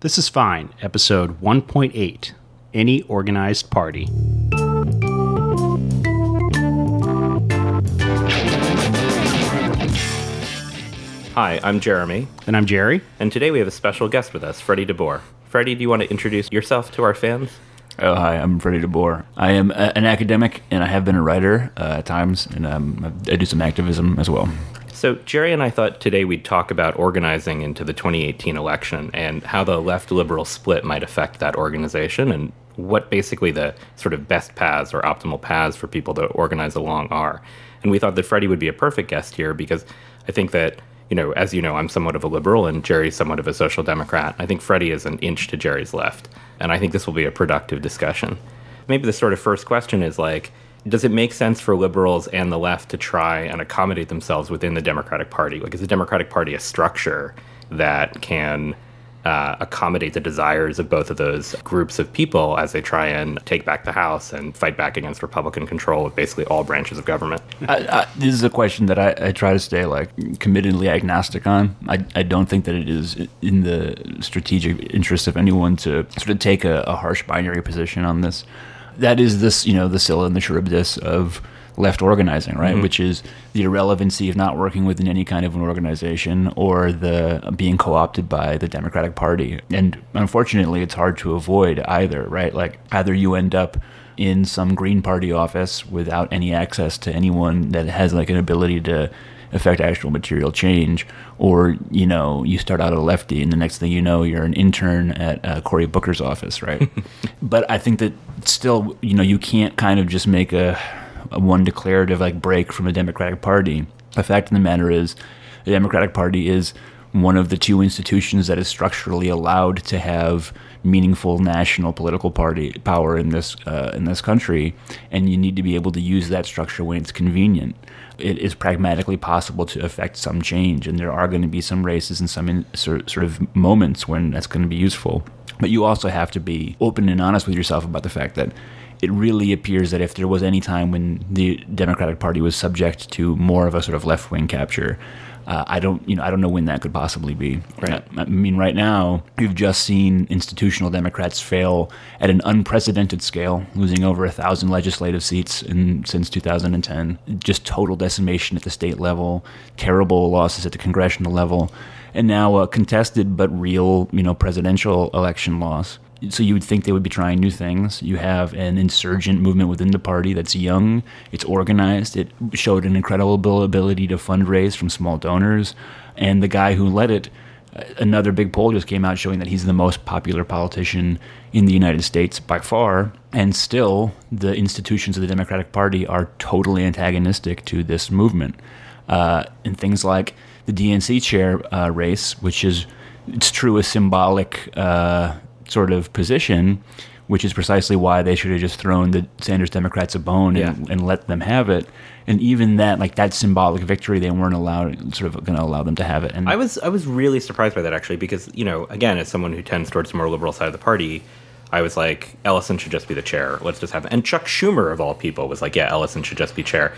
This is Fine, episode 1.8 Any Organized Party. Hi, I'm Jeremy, And I'm Jerry. and today we have a special guest with us, Freddie DeBoer. Freddie, do you want to introduce yourself to our fans? Oh, hi, I'm Freddie DeBoer. I am a, an academic and I have been a writer uh, at times, and um, I do some activism as well. So, Jerry and I thought today we'd talk about organizing into the 2018 election and how the left liberal split might affect that organization and what basically the sort of best paths or optimal paths for people to organize along are. And we thought that Freddie would be a perfect guest here because I think that, you know, as you know, I'm somewhat of a liberal and Jerry's somewhat of a social democrat. I think Freddie is an inch to Jerry's left. And I think this will be a productive discussion. Maybe the sort of first question is like, does it make sense for liberals and the left to try and accommodate themselves within the Democratic Party? Like, is the Democratic Party a structure that can uh, accommodate the desires of both of those groups of people as they try and take back the House and fight back against Republican control of basically all branches of government? I, I, this is a question that I, I try to stay like committedly agnostic on. I, don't think that it is in the strategic interest of anyone to sort of take a, a harsh binary position on this. That is this, you know, the Scylla and the Charybdis of left organizing, right? Mm-hmm. Which is the irrelevancy of not working within any kind of an organization or the being co-opted by the Democratic Party. And unfortunately, it's hard to avoid either, right? Like either you end up in some Green Party office without any access to anyone that has like an ability to affect actual material change, or you know you start out a lefty and the next thing you know you're an intern at uh, Cory Booker's office, right? but I think that still you know you can't kind of just make a, a one declarative like break from the Democratic Party. The fact of the matter is, the Democratic Party is one of the two institutions that is structurally allowed to have meaningful national political party power in this uh, in this country, and you need to be able to use that structure when it's convenient. It is pragmatically possible to affect some change, and there are going to be some races and some in, sort, sort of moments when that's going to be useful. But you also have to be open and honest with yourself about the fact that it really appears that if there was any time when the Democratic Party was subject to more of a sort of left wing capture, uh, I don't, you know, I don't know when that could possibly be. Right. I, I mean, right now we've just seen institutional Democrats fail at an unprecedented scale, losing over a thousand legislative seats in since 2010. Just total decimation at the state level, terrible losses at the congressional level, and now a contested but real, you know, presidential election loss so you would think they would be trying new things. You have an insurgent movement within the party that's young, it's organized, it showed an incredible ability to fundraise from small donors, and the guy who led it. Another big poll just came out showing that he's the most popular politician in the United States by far, and still the institutions of the Democratic Party are totally antagonistic to this movement. Uh, and things like the DNC chair uh, race, which is it's true a symbolic uh, sort of position, which is precisely why they should have just thrown the Sanders Democrats a bone Yeah. and, and let them have it. And even that, like that symbolic victory, they weren't allowed, sort of going to allow them to have it. And I was I was really surprised by that actually because you know again as someone who tends towards the more liberal side of the party, I was like Ellison should just be the chair. Let's just have it. and Chuck Schumer of all people was like yeah Ellison should just be chair.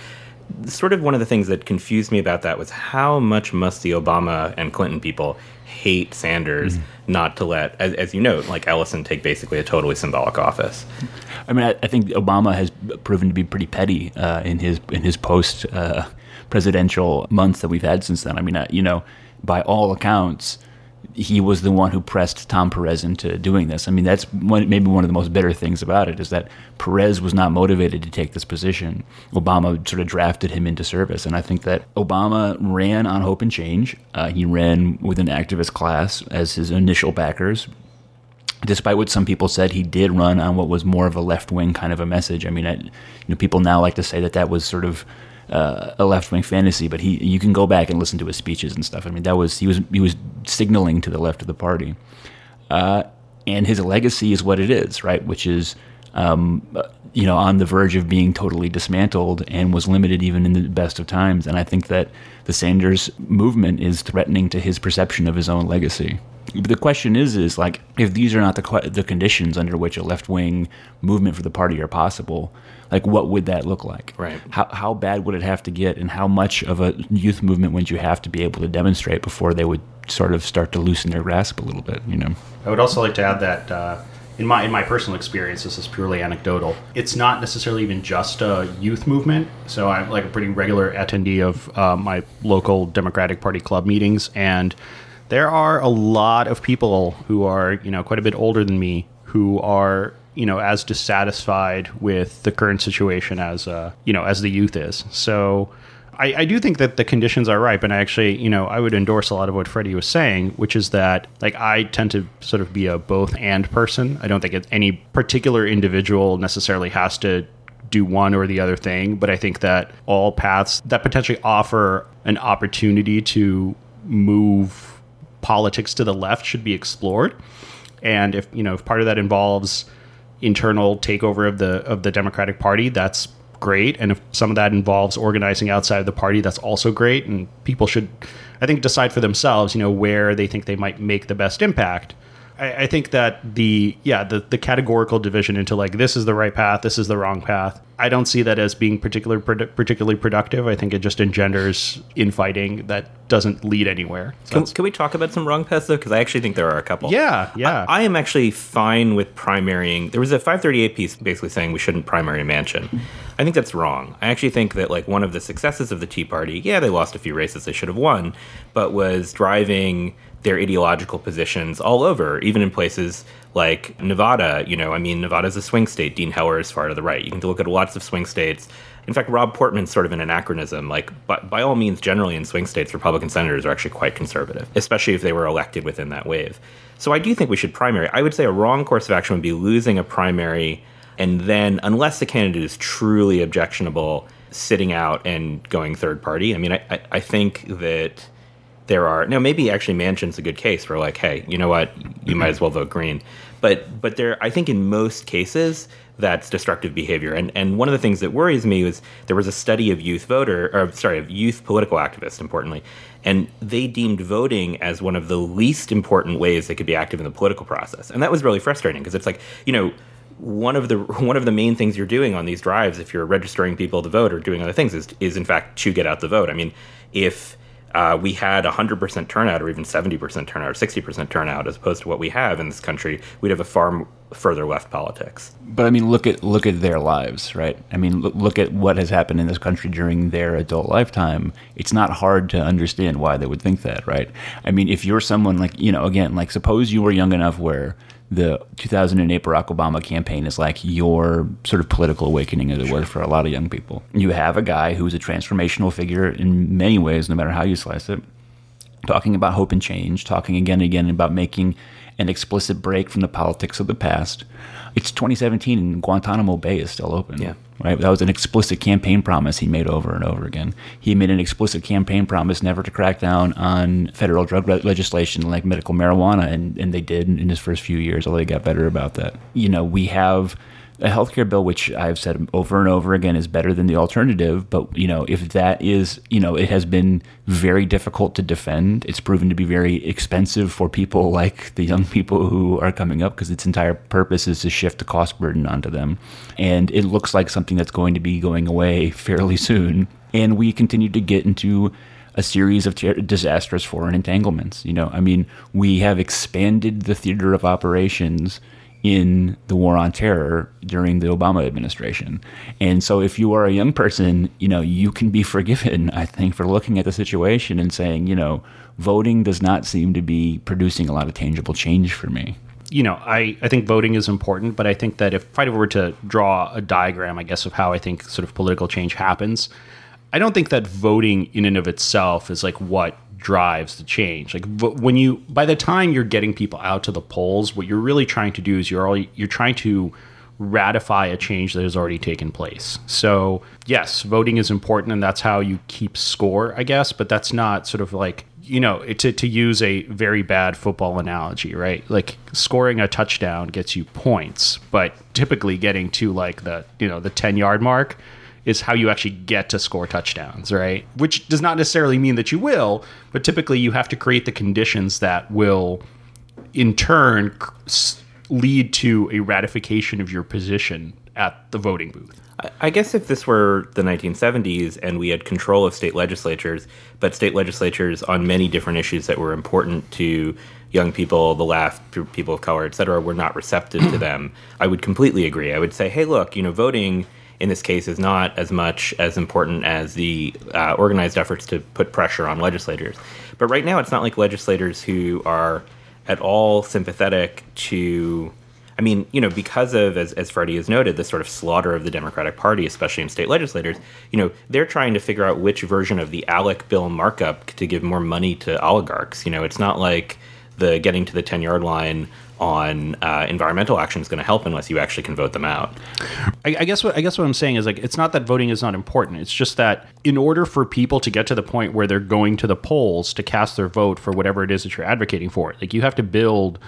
Sort of one of the things that confused me about that was how much must the Obama and Clinton people hate Sanders not to let as, as you note like Ellison take basically a totally symbolic office. I mean, I, I think Obama has proven to be pretty petty uh, in his in his post uh, presidential months that we've had since then. I mean, uh, you know, by all accounts, he was the one who pressed Tom Perez into doing this. I mean, that's one, maybe one of the most bitter things about it is that Perez was not motivated to take this position. Obama sort of drafted him into service, and I think that Obama ran on hope and change. Uh, he ran with an activist class as his initial backers, despite what some people said, he did run on what was more of a left wing kind of a message. I mean, I, you know, people now like to say that that was sort of uh, a left wing fantasy, but he you can go back and listen to his speeches and stuff. I mean, that was he was he was signaling to the left of the party, uh, and his legacy is what it is, right? Which is um, you know, on the verge of being totally dismantled and was limited even in the best of times. And I think that the Sanders movement is threatening to his perception of his own legacy. But the question is, is like, if these are not the the conditions under which a left wing movement for the party are possible, like, what would that look like? Right. How how bad would it have to get, and how much of a youth movement would you have to be able to demonstrate before they would sort of start to loosen their grasp a little bit? You know. I would also like to add that. Uh, in my in my personal experience, this is purely anecdotal. It's not necessarily even just a youth movement. So I'm like a pretty regular attendee of uh, my local Democratic Party club meetings, and there are a lot of people who are you know quite a bit older than me who are you know as dissatisfied with the current situation as uh, you know as the youth is. So I, I, do think that the conditions are ripe, and I actually, you know, I would endorse a lot of what Freddie was saying, which is that, like, I tend to sort of be a both and person. I don't think any particular individual necessarily has to do one or the other thing, but I think that all paths that potentially offer an opportunity to move politics to the left should be explored. And if you know, if part of that involves internal takeover of the of the Democratic Party, that's great. And if some of that involves organizing outside of the party, that's also great. And people should, I think, decide for themselves, you know, where they think they might make the best impact. I, I think that the yeah the the categorical division into like this is the right path, this is the wrong path. I don't see that as being particular particularly productive. I think it just engenders infighting that doesn't lead anywhere. So can, can, we talk about some wrong paths though? Because I actually think there are a couple. Yeah, yeah. I, I, am actually fine with primarying. There was a 538 piece basically saying we shouldn't primary a Manchin. I think that's wrong. I actually think that like one of the successes of the Tea Party, yeah, they lost a few races they should have won, but was driving their ideological positions all over, even in places like Nevada. You know, I mean, Nevada's a swing state. Dean Heller is far to the right. You can look at lots of swing states. In fact, Rob Portman's sort of an anachronism. Like, but by all means, generally in swing states, Republican senators are actually quite conservative, especially if they were elected within that wave. So I do think we should primary. I would say a wrong course of action would be losing a primary, and then, unless the candidate is truly objectionable, sitting out and going third party. I mean, I, I, I think that there are now maybe actually Manchin's a good case for like, hey, you know what, you might as well vote green. But but there, I think in most cases that's destructive behavior. And and one of the things that worries me was there was a study of youth voter, or sorry, of youth political activists, importantly, and they deemed voting as one of the least important ways they could be active in the political process. And that was really frustrating because it's like you know one of the one of the main things you're doing on these drives if you're registering people to vote or doing other things is is in fact to get out the vote. I mean, if uh, we had 100% turnout or even 70% turnout or 60% turnout as opposed to what we have in this country, we'd have a far further left politics. But I mean, look at look at their lives, right? I mean, look, look at what has happened in this country during their adult lifetime. It's not hard to understand why they would think that, right? I mean, if you're someone like, you know, again, like suppose you were young enough where the 2008 Barack Obama campaign is like your sort of political awakening, as it was for a lot of young people. You have a guy who's a transformational figure in many ways, no matter how you slice it, talking about hope and change, talking again and again about making an explicit break from the politics of the past. It's 2017 and Guantanamo Bay is still open. Yeah. Right? That was an explicit campaign promise he made over and over again. He made an explicit campaign promise never to crack down on federal drug legislation like medical marijuana, and, and they did in his first few years, although he got better about that. You know, we have a healthcare bill, which I've said over and over again is better than the alternative. But you know, if that is, you know, it has been very difficult to defend. It's proven to be very expensive for people like the young people who are coming up because its entire purpose is to shift the cost burden onto them. And it looks like something that's going to be going away fairly soon. And we continue to get into a series of ter- disastrous foreign entanglements. You know, I mean, we have expanded the theater of operations in the war on terror during the Obama administration. And so if you are a young person, you know, you can be forgiven, I think, for looking at the situation and saying, you know, voting does not seem to be producing a lot of tangible change for me. You know, I, I think voting is important, but I think that if, if I were to draw a diagram, I guess, of how I think sort of political change happens, I don't think that voting in and of itself is like what drives the change. Like when you by the time you're getting people out to the polls, what you're really trying to do is you're all, you're trying to ratify a change that has already taken place. So, yes, voting is important and that's how you keep score, I guess, but that's not sort of like you know, to, to use a very bad football analogy, right? Like scoring a touchdown gets you points, but typically getting to like the, you know, the 10 yard mark is how you actually get to score touchdowns, right? Which does not necessarily mean that you will, but typically you have to create the conditions that will in turn lead to a ratification of your position at the voting booth. I guess if this were the 1970s and we had control of state legislatures, but state legislatures on many different issues that were important to young people, the left, people of color, et cetera, were not receptive to them, I would completely agree. I would say, hey, look, you know, voting in this case is not as much as important as the uh, organized efforts to put pressure on legislators. But right now, it's not like legislators who are at all sympathetic to I mean, you know, because of, as, as Freddie has noted, the sort of slaughter of the Democratic Party, especially in state legislators, you know, they're trying to figure out which version of the ALEC bill markup to give more money to oligarchs. You know, it's not like the getting to the 10 yard line on uh, environmental action is going to help unless you actually can vote them out. I, I, guess what I guess what I'm saying is like it's not that voting is not important. It's just that in order for people to get to the point where they're going to the polls to cast their vote for whatever it is that you're advocating for, like you have to build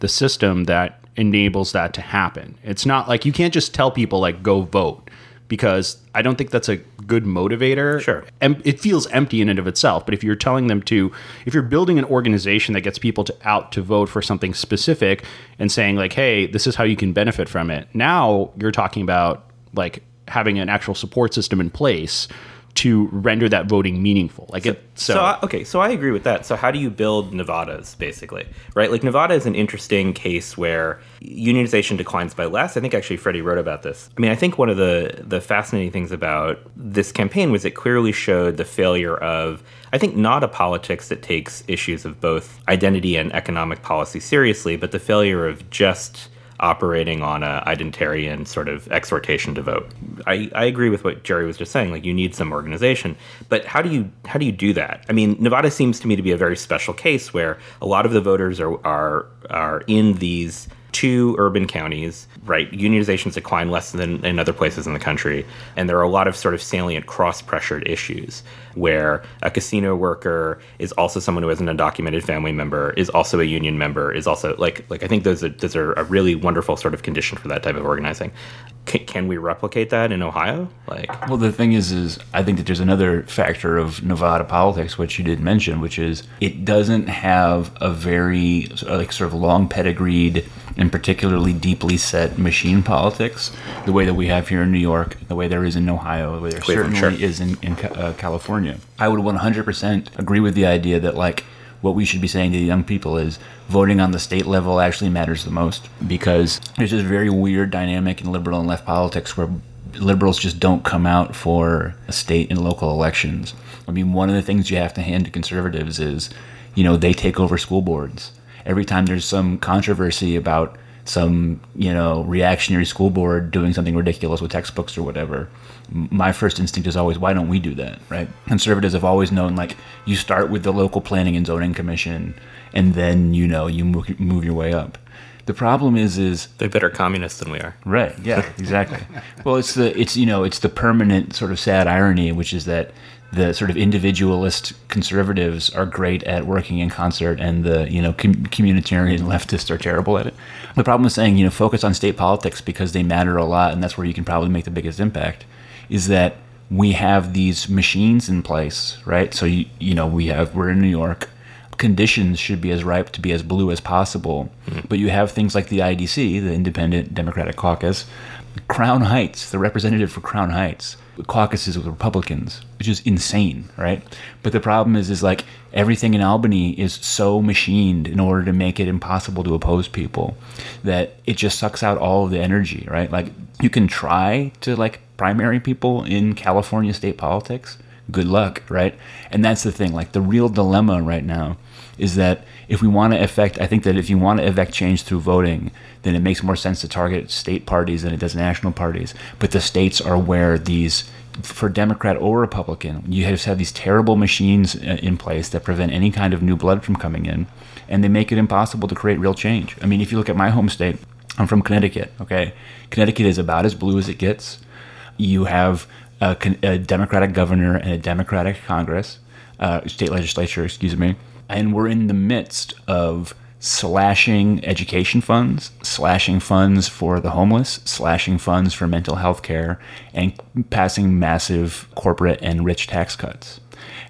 the system that enables that to happen. It's not like you can't just tell people like go vote because I don't think that's a good motivator. Sure. Em- it feels empty in and of itself, but if you're telling them to if you're building an organization that gets people to out to vote for something specific and saying like, "Hey, this is how you can benefit from it." Now you're talking about like having an actual support system in place to render that voting meaningful. Like so, it. So, so I, okay, so I agree with that. So how do you build Nevada's basically, right? Like Nevada is an interesting case where unionization declines by less. I think actually Freddie wrote about this. I mean, I think one of the the fascinating things about this campaign was it clearly showed the failure of I think not a politics that takes issues of both identity and economic policy seriously, but the failure of just operating on a identitarian sort of exhortation to vote. I, I agree with what Jerry was just saying. Like you need some organization, but how do you how do you do that? I mean, Nevada seems to me to be a very special case where a lot of the voters are are are in these two urban counties, right? Unionization's decline less than in other places in the country. And there are a lot of sort of salient cross pressured issues where a casino worker is also someone who has an undocumented family member, is also a union member, is also like, like I think those are, those are a really wonderful sort of condition for that type of organizing. C- can we replicate that in Ohio? Like, well, the thing is, is I think that there's another factor of Nevada politics, which you did mention, which is it doesn't have a very like sort of long pedigreed and particularly deeply set machine politics, the way that we have here in New York, the way there is in Ohio, the way there Cleveland, certainly sure. is in, in uh, California. I would 100% agree with the idea that, like, what we should be saying to the young people is voting on the state level actually matters the most because there's this very weird dynamic in liberal and left politics where liberals just don't come out for state and local elections. I mean, one of the things you have to hand to conservatives is, you know, they take over school boards every time there's some controversy about some you know reactionary school board doing something ridiculous with textbooks or whatever my first instinct is always why don't we do that? Right? Conservatives have always known like you start with the local planning and zoning commission and then you know you move, move your way up. The problem is is they're better communists than we are. Right. Yeah exactly. Well it's the it's you know it's the permanent sort of sad irony which is that the sort of individualist conservatives are great at working in concert, and the you know com- communitarian leftists are terrible at it. The problem with saying you know focus on state politics because they matter a lot, and that's where you can probably make the biggest impact, is that we have these machines in place, right? So you you know we have we're in New York. Conditions should be as ripe to be as blue as possible, mm-hmm. but you have things like the IDC, the Independent Democratic Caucus, Crown Heights, the representative for Crown Heights caucuses with Republicans, which is insane, right? But the problem is, is like everything in Albany is so machined in order to make it impossible to oppose people that it just sucks out all of the energy, right? Like you can try to like primary people in California state politics. Good luck, right? And that's the thing. Like the real dilemma right now is that if we want to affect, I think that if you want to affect change through voting, then it makes more sense to target state parties than it does national parties. But the states are where these, for Democrat or Republican, you have these terrible machines uh, in place that prevent any kind of new blood from coming in, and they make it impossible to create real change. I mean, if you look at my home state, I'm from Connecticut. Okay, Connecticut is about as blue as it gets. You have a, a Democratic governor and a Democratic Congress uh, state legislature, excuse me, and we're in the midst of slashing education funds, slashing funds for the homeless, slashing funds for mental health care, and passing massive corporate and rich tax cuts.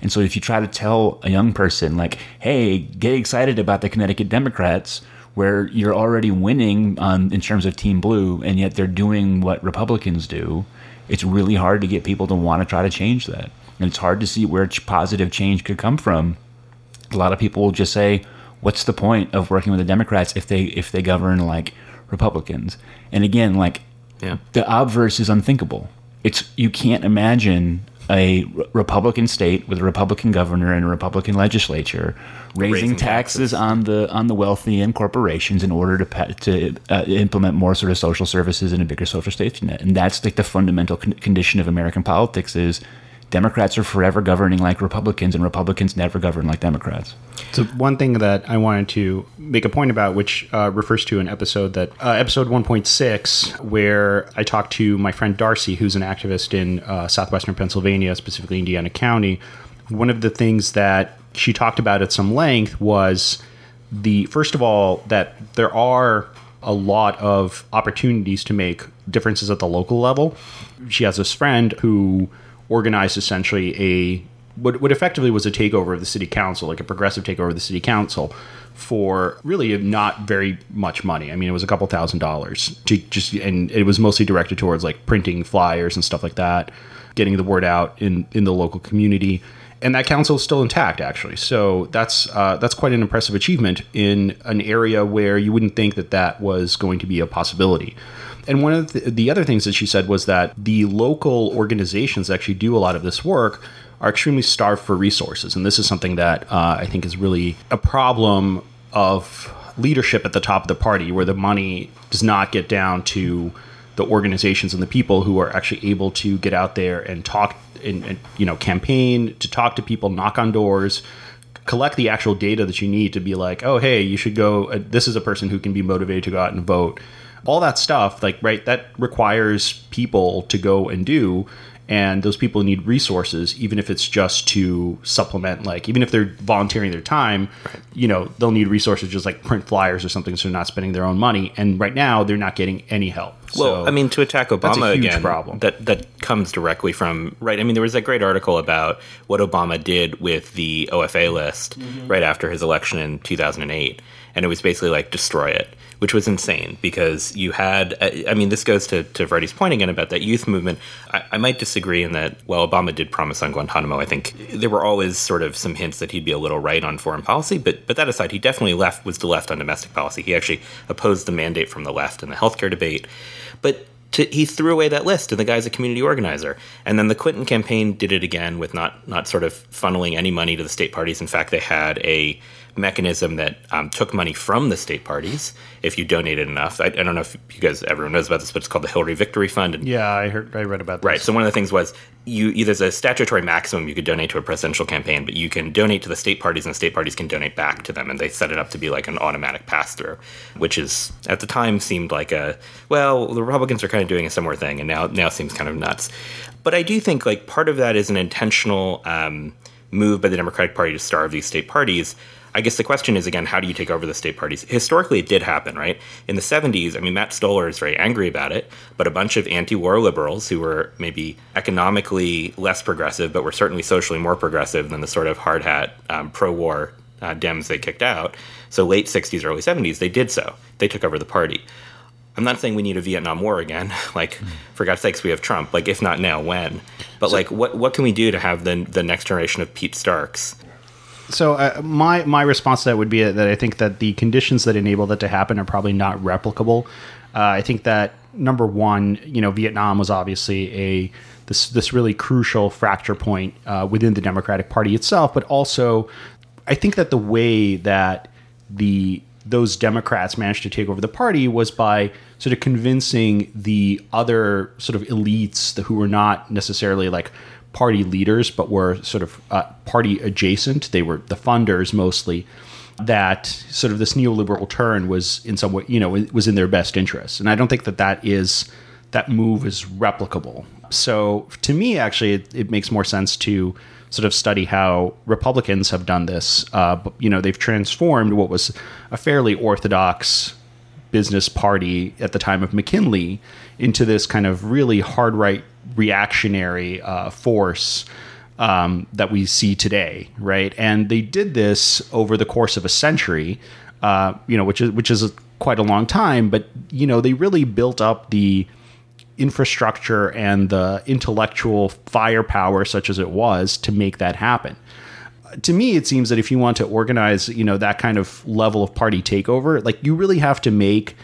And so if you try to tell a young person, like, hey, get excited about the Connecticut Democrats, where you're already winning on, in terms of Team Blue, and yet they're doing what Republicans do, it's really hard to get people to want to try to change that. And it's hard to see where positive change could come from. A lot of people will just say, what's the point of working with the Democrats if they if they govern like Republicans? And again, like Yeah. the obverse is unthinkable. It's you can't imagine a re- Republican state with a Republican governor and a Republican legislature raising, Raising taxes, taxes. on the on the wealthy and corporations in order to to uh, implement more sort of social services and a bigger social safety net. And that's like the fundamental con- condition of American politics is Democrats are forever governing like Republicans and Republicans never govern like Democrats. So one thing that I wanted to make a point about, which uh, refers to an episode that uh, episode 1.6, where I talked to my friend Darcy, who's an activist in uh, southwestern Pennsylvania, specifically Indiana County. One of the things that she talked about at some length was the first of all that there are a lot of opportunities to make differences at the local level. She has this friend who organized essentially a what, what effectively was a takeover of the city council, like a progressive takeover of the city council, for really not very much money. I mean, it was a couple thousand dollars to just, and it was mostly directed towards like printing flyers and stuff like that, getting the word out in in the local community. And that council is still intact, actually. So that's uh, that's quite an impressive achievement in an area where you wouldn't think that that was going to be a possibility. And one of the, the other things that she said was that the local organizations that actually do a lot of this work are extremely starved for resources. And this is something that uh, I think is really a problem of leadership at the top of the party, where the money does not get down to the organizations and the people who are actually able to get out there and talk and, and you know campaign to talk to people, knock on doors, collect the actual data that you need to be like, oh hey, you should go. Uh, this is a person who can be motivated to go out and vote. All that stuff, like right, that requires people to go and do. And those people need resources, even if it's just to supplement, like, even if they're volunteering their time, you know, they'll need resources just like print flyers or something so they're not spending their own money. And right now, they're not getting any help. Well, So- I mean, to attack Obama again, problem. that that comes directly from right. I mean, there was that great article about what Obama did with the OFA list Mm-hmm. right after his election in 2008, and it was basically like destroy it, which was insane because you had. I mean, this goes to to Freddie's point again about that youth movement. I, I might disagree in that. Well, Obama did promise on Guantanamo. I think there were always sort of some hints that he'd be a little right on foreign policy, but but that aside, he definitely left was the left on domestic policy. He actually opposed the mandate from the left in the healthcare debate, but to, he threw away that list, and the guy's a community organizer. And then the Clinton campaign did it again with not not sort of funneling any money to the state parties. In fact, they had a mechanism that um, took money from the state parties if you donated enough. I, I don't know if you guys everyone knows about this, but it's called the Hillary Victory Fund. And yeah, I heard, I read about this. Right. So one of the things was you there's a statutory maximum you could donate to a presidential campaign, but you can donate to the state parties, and the state parties can donate back to them, and they set it up to be like an automatic pass through, which is at the time seemed like a well, the Republicans are kind of doing a similar thing, and now now seems kind of nuts. But I do think like part of that is an intentional um, move by the Democratic Party to starve these state parties. I guess the question is again, how do you take over the state parties? Historically, it did happen, right? In the 70s, I mean, Matt Stoller is very angry about it, but a bunch of anti war liberals who were maybe economically less progressive, but were certainly socially more progressive than the sort of hard hat um, pro war uh, Dems they kicked out. So, late 60s, early 70s, they did so. They took over the party. I'm not saying we need a Vietnam War again. like, for God's sakes, we have Trump. Like, if not now, when? But like, what what can we do to have the the next generation of Pete Starks? So uh, my my response to that would be that I think that the conditions that enable that to happen are probably not replicable. Uh, I think that number one, you know, Vietnam was obviously a this this really crucial fracture point uh, within the Democratic Party itself, but also I think that the way that the those Democrats managed to take over the party was by sort of convincing the other sort of elites who were not necessarily like party leaders, but were sort of uh, party adjacent. They were the funders mostly. That sort of this neoliberal turn was in some way, you know, it was in their best interest, and I don't think that that is that move is replicable. So to me, actually, it, it makes more sense to sort of study how Republicans have done this. Uh, you know, they've transformed what was a fairly orthodox business party at the time of McKinley into this kind of really hard right reactionary uh, force um, that we see today, right? And they did this over the course of a century, uh, you know, which is which is a, quite a long time. But you know, they really built up the infrastructure and the intellectual firepower, such as it was, to make that happen. To me, it seems that if you want to organize, you know, that kind of level of party takeover, like you really have to make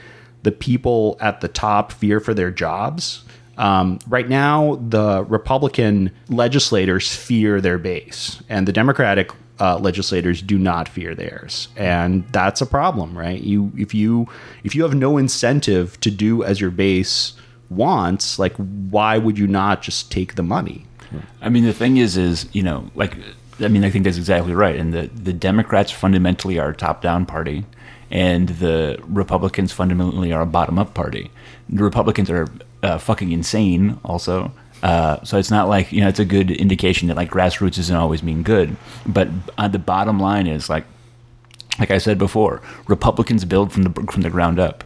the people at the top fear for their jobs um, right now, the Republican legislators fear their base, and the Democratic uh, legislators do not fear theirs, and that's a problem, right? You if you if you have no incentive to do as your base wants, like why would you not just take the money? I mean, the thing is, is you know, like I mean, I think that's exactly right, and the the Democrats fundamentally are a top down party and the Republicans fundamentally are a bottom up party. The Republicans are uh, fucking insane, also. Uh, so it's not like you know it's a good indication that like grassroots doesn't always mean good, but uh, the bottom line is like, like I said before, Republicans build from the from the ground up.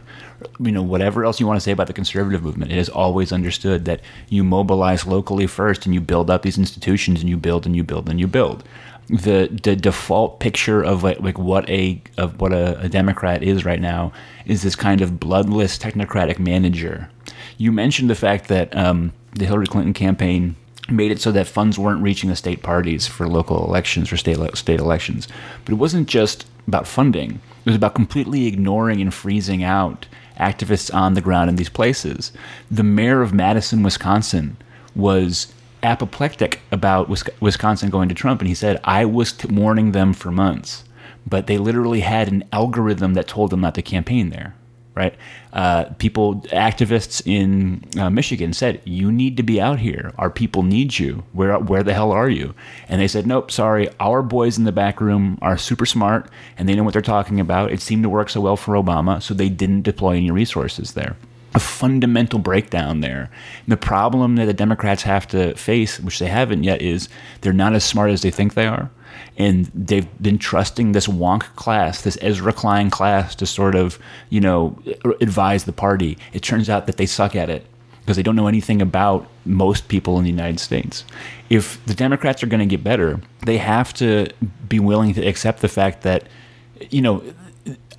You know, whatever else you want to say about the conservative movement, it is always understood that you mobilize locally first, and you build up these institutions, and you build and you build and you build the the default picture of like, like what a of what a, a, Democrat is right now is this kind of bloodless technocratic manager. You mentioned the fact that um, the Hillary Clinton campaign made it so that funds weren't reaching the state parties for local elections for state state elections, but it wasn't just about funding. It was about completely ignoring and freezing out activists on the ground in these places. The mayor of Madison, Wisconsin, was apoplectic about Wisconsin going to Trump, and he said, I was t- warning them for months, but they literally had an algorithm that told them not to campaign there. Right? Uh, people, activists in uh, Michigan said, "You need to be out here. Our people need you. Where, where the hell are you?" And they said, "Nope, sorry. Our boys in the back room are super smart and they know what they're talking about. It seemed to work so well for Obama, so they didn't deploy any resources there." a fundamental breakdown there. And the problem that the Democrats have to face, which they haven't yet, is they're not as smart as they think they are. And they've been trusting this wonk class, this Ezra Klein class, to sort of, you know, advise the party. It turns out that they suck at it because they don't know anything about most people in the United States. If the Democrats are going to get better, they have to be willing to accept the fact that, you know,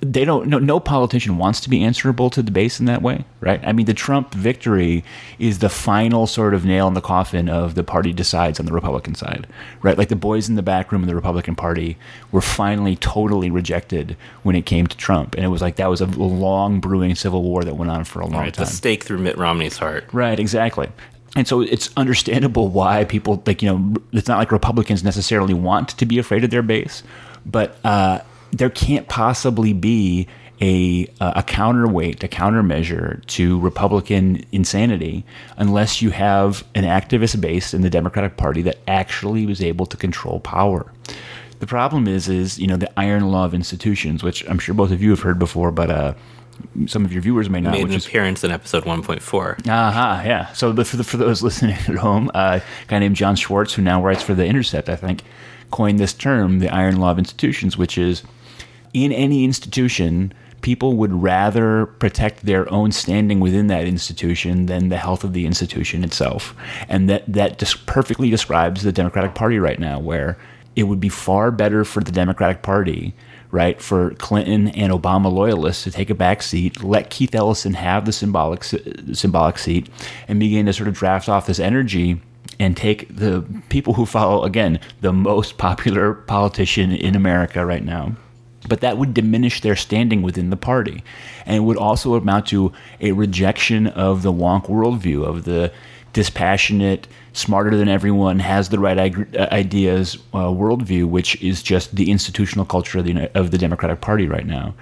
they don't no, no politician wants to be answerable to the base in that way right? I mean the trump victory is the final sort of nail in the coffin of the party decides on the republican side right? Like the boys in the back room of the republican party were finally totally rejected when it came to trump. And it was like that was a long brewing civil war that went on for a long right, time. the stake through mitt romney's heart. Right exactly. And so it's understandable why people like you know it's not like republicans necessarily want to be afraid of their base but uh, there can't possibly be a, a counterweight, a countermeasure to Republican insanity unless you have an activist base in the Democratic Party that actually was able to control power. The problem is, is you know, the iron law of institutions, which I'm sure both of you have heard before, but uh, some of your viewers may not. Made an appearance in episode 1.4. Aha, uh-huh, yeah. So for, the, for those listening at home, uh, a guy named Jon Schwarz, who now writes for The Intercept, I think, coined this term, the iron law of institutions, which is in any institution, people would rather protect their own standing within that institution than the health of the institution itself. And that, that just perfectly describes the Democratic Party right now, where it would be far better for the Democratic Party, right, for Clinton and Obama loyalists to take a back seat, let Keith Ellison have the symbolic, symbolic seat, and begin to sort of draft off this energy and take the people who follow, again, the most popular politician in America right now but that would diminish their standing within the party. And it would also amount to a rejection of the wonk worldview, of the dispassionate, smarter than everyone, has the right ideas uh, worldview, which is just the institutional culture of the, of the Democratic Party right now.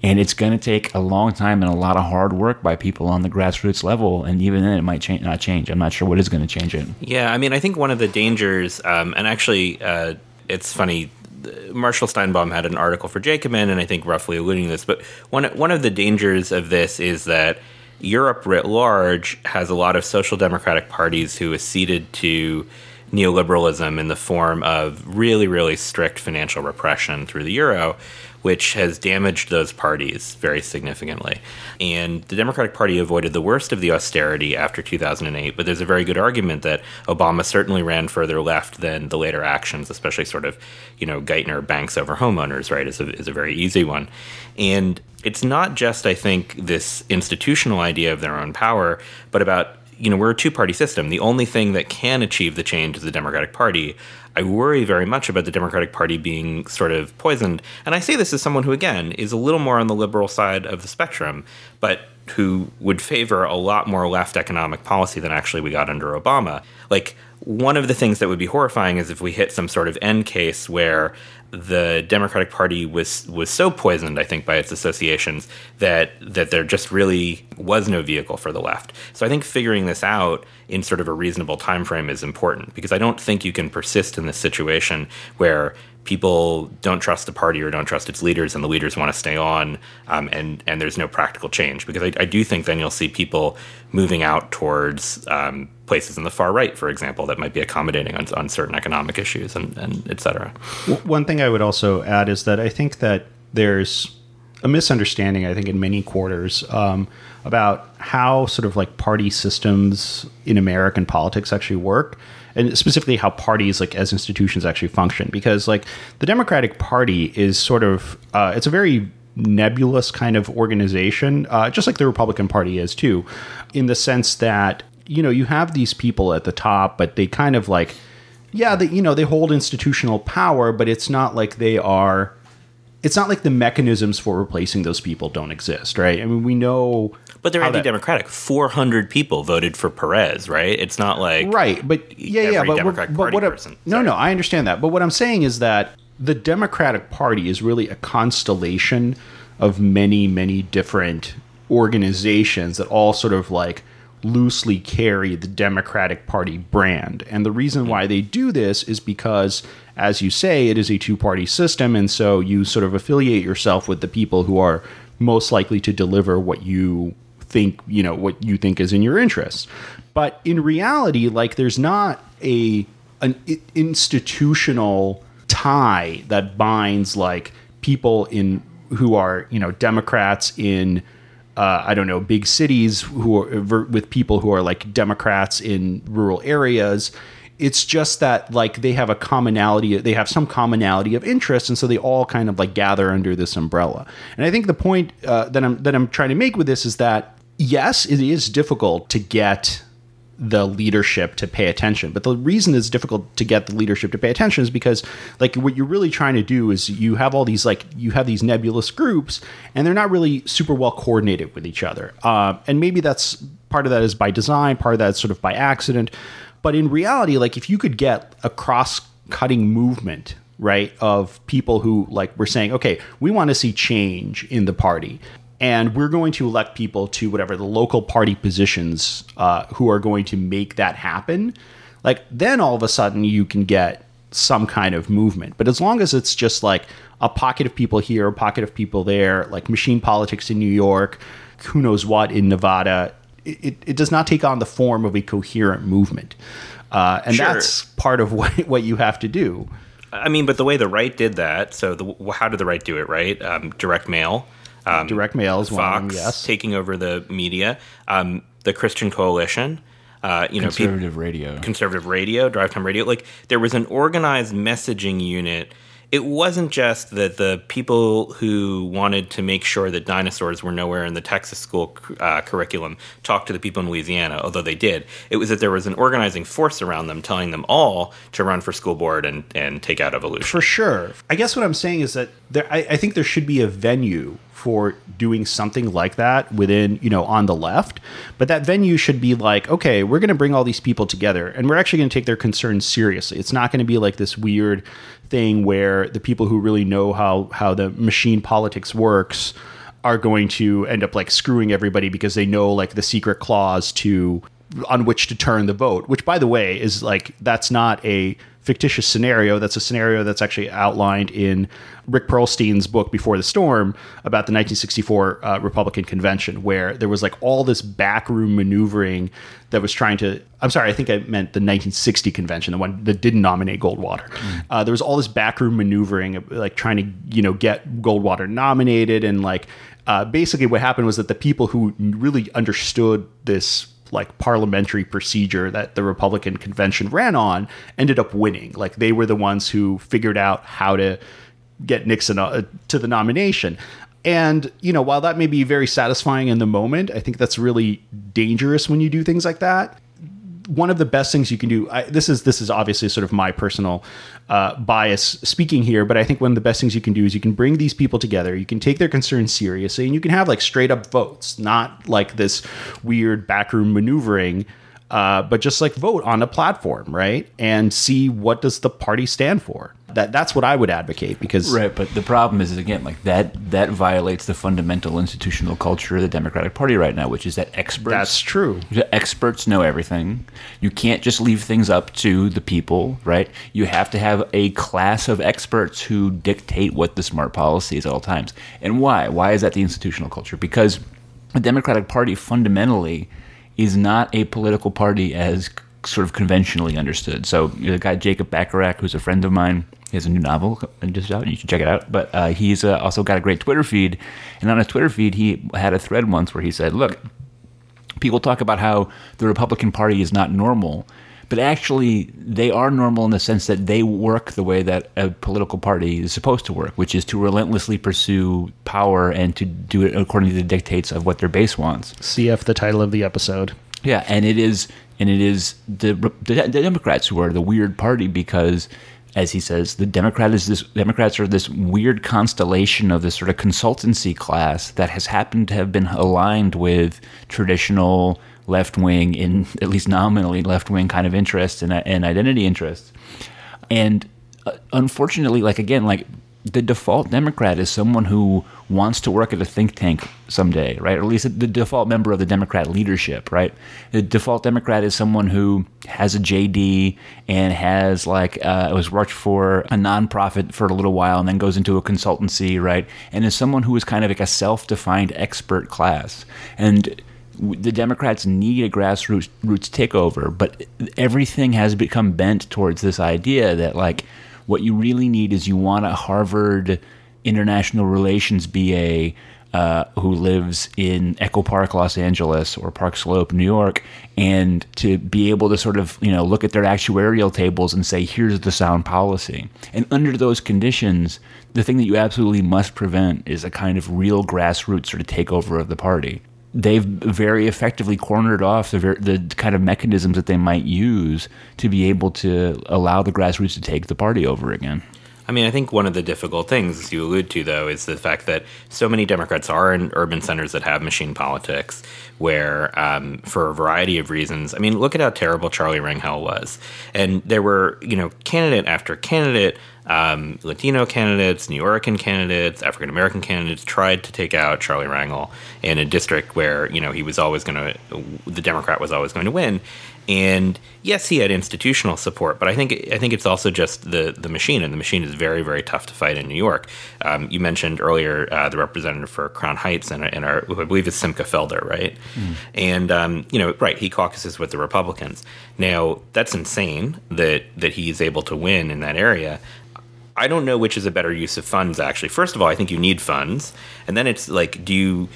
And it's going to take a long time and a lot of hard work by people on the grassroots level. And even then, it might not change. I'm not sure what is going to change it. Yeah, I mean, I think one of the dangers, um, and actually, uh, it's funny Marshall Steinbaum had an article for Jacobin, and I think roughly alluding to this. But one one of the dangers of this is that Europe writ large has a lot of social democratic parties who acceded to neoliberalism in the form of really, really strict financial repression through the euro, which has damaged those parties very significantly. And the Democratic Party avoided the worst of the austerity after 2008, but there's a very good argument that Obama certainly ran further left than the later actions, especially sort of, you know, Geithner banks over homeowners, right, is a, is a very easy one. And it's not just, I think, this institutional idea of their own power, but about you know, we're a two party system. The only thing that can achieve the change is the Democratic Party. I worry very much about the Democratic Party being sort of poisoned. And I say this as someone who, again, is a little more on the liberal side of the spectrum, but who would favor a lot more left economic policy than actually we got under Obama. Like, one of the things that would be horrifying is if we hit some sort of end case where the Democratic Party was was so poisoned, I think, by its associations that that there just really was no vehicle for the left. So I think figuring this out in sort of a reasonable time frame is important because I don't think you can persist in this situation where people don't trust the party or don't trust its leaders, and the leaders want to stay on, um, and and there's no practical change. Because I, I, do think then you'll see people moving out towards um, places in the far right, for example, that might be accommodating on, on certain economic issues and, and et cetera. One thing I would also add is that I think that there's a misunderstanding, I think, in many quarters um, about how sort of like party systems in American politics actually work and specifically how parties like as institutions actually function because like the democratic party is sort of uh, it's a very nebulous kind of organization uh, just like the republican party is too in the sense that you know you have these people at the top but they kind of like yeah they you know they hold institutional power but it's not like they are it's not like the mechanisms for replacing those people don't exist, right? I mean, we know but they're anti-democratic. Four hundred people voted for Perez, right? It's not like right, but yeah, yeah, but, Democratic but what person. no, no, I understand that. But what I'm saying is that the Democratic Party is really a constellation of many, many different organizations that all sort of like loosely carry the Democratic Party brand. And the reason mm-hmm. why they do this is because, as you say, it is a two party system. And so you sort of affiliate yourself with the people who are most likely to deliver what you think you know what you think is in your interests but in reality like there's not a an institutional tie that binds like people in who are you know democrats in uh, I don't know, big cities who are with people who are like Democrats in rural areas. It's just that like they have a commonality, they have some commonality of interest, and so they all kind of like gather under this umbrella. And I think the point uh, that I'm that I'm trying to make with this is that yes, it is difficult to get the leadership to pay attention. But the reason it's difficult to get the leadership to pay attention is because like what you're really trying to do is you have all these like you have these nebulous groups and they're not really super well coordinated with each other. Uh, and maybe that's part of that is by design, part of that is sort of by accident. But in reality, like if you could get a cross-cutting movement right of people who like were saying okay we want to see change in the party and we're going to elect people to whatever the local party positions uh, who are going to make that happen like then all of a sudden you can get some kind of movement but as long as it's just like a pocket of people here a pocket of people there like machine politics in new york who knows what in nevada it, it, does not take on the form of a coherent movement uh, and Sure. that's part of what, what you have to do I mean, but the way the right did that. So, the, how did the right do it? Right, um, direct mail, um, direct mail is one of Fox them, yes taking over the media, um, the Christian Coalition. Uh, you know, peop- Conservative radio. conservative radio, drive time radio. Like there was an organized messaging unit. It wasn't just that the people who wanted to make sure that dinosaurs were nowhere in the Texas school uh, curriculum talked to the people in Louisiana, although they did. It was that there was an organizing force around them telling them all to run for school board and, and take out evolution. For sure. I guess what I'm saying is that there, I, I think there should be a venue for doing something like that within, you know, on the left. But that venue should be like, okay, we're going to bring all these people together and we're actually going to take their concerns seriously. It's not going to be like this weird thing where the people who really know how, how the machine politics works are going to end up like screwing everybody because they know like the secret clause to on which to turn the vote which by the way is like that's not a fictitious scenario that's a scenario that's actually outlined in Rick Perlstein's book Before the Storm about the 1964 uh, Republican convention, where there was like all this backroom maneuvering that was trying to. I'm sorry, I think I meant the 1960 convention, the one that didn't nominate Goldwater. Mm. Uh, there was all this backroom maneuvering, like trying to you know get Goldwater nominated, and like uh, basically what happened was that the people who really understood this like parliamentary procedure that the Republican convention ran on ended up winning. Like they were the ones who figured out how to get Nixon uh, to the nomination. And, you know, while that may be very satisfying in the moment, I think that's really dangerous when you do things like that. One of the best things you can do. I, this is this is obviously sort of my personal uh, bias speaking here, but I think one of the best things you can do is you can bring these people together. You can take their concerns seriously, and you can have like straight up votes, not like this weird backroom maneuvering uh, but just like vote on a platform, right? And see what does the party stand for. That that's what I would advocate because right. But the problem is, is again like that that violates the fundamental institutional culture of the Democratic Party right now, which is that experts. That's true. Experts know everything. You can't just leave things up to the people, right? You have to have a class of experts who dictate what the smart policy is at all times. And why? Why is that the institutional culture? Because the Democratic Party fundamentally is not a political party as sort of conventionally understood. So the guy Jacob Bacharach, who's a friend of mine, he has a new novel just out. You should check it out. But uh, he's uh, also got a great Twitter feed, and on his Twitter feed, he had a thread once where he said, "Look, people talk about how the Republican Party is not normal." But actually, they are normal in the sense that they work the way that a political party is supposed to work, which is to relentlessly pursue power and to do it according to the dictates of what their base wants. CF, the title of the episode. Yeah, and it is, and it is the the, the Democrats who are the weird party because as he says, the Democrat is this Democrats are this weird constellation of this sort of consultancy class that has happened to have been aligned with traditional left wing, in at least nominally left wing kind of interests and, and identity interests. And uh, unfortunately, like again, like the default Democrat is someone who wants to work at a think tank someday, right? Or at least the default member of the Democrat leadership, right? The default Democrat is someone who has a JD and has like uh, was worked for a nonprofit for a little while and then goes into a consultancy, right? And is someone who is kind of like a self-defined expert class. And the Democrats need a grassroots roots takeover, but everything has become bent towards this idea that like what you really need is you want a Harvard international relations BA uh, who lives in Echo Park, Los Angeles, or Park Slope, New York, and to be able to sort of you know look at their actuarial tables and say, here's the sound policy. And under those conditions, the thing that you absolutely must prevent is a kind of real grassroots sort of takeover of the party they've very effectively cornered off the, the kind of mechanisms that they might use to be able to allow the grassroots to take the party over again. I mean, I think one of the difficult things, as you allude to, though, is the fact that so many Democrats are in urban centers that have machine politics, where, um, for a variety of reasons, I mean, look at how terrible Charlie Rangel was. And there were, you know, candidate after candidate um, Latino candidates, New Yorkan candidates, African American candidates tried to take out Charlie Rangel in a district where you know he was always going to, the Democrat was always going to win. And yes, he had institutional support, but I think I think it's also just the the machine, and the machine is very very tough to fight in New York. Um, you mentioned earlier uh, the representative for Crown Heights, and, and our who I believe is Simcha Felder, right? Mm. And um, you know, right, he caucuses with the Republicans. Now that's insane that that he's able to win in that area. I don't know which is a better use of funds, actually. First of all, I think you need funds. And then it's like, do you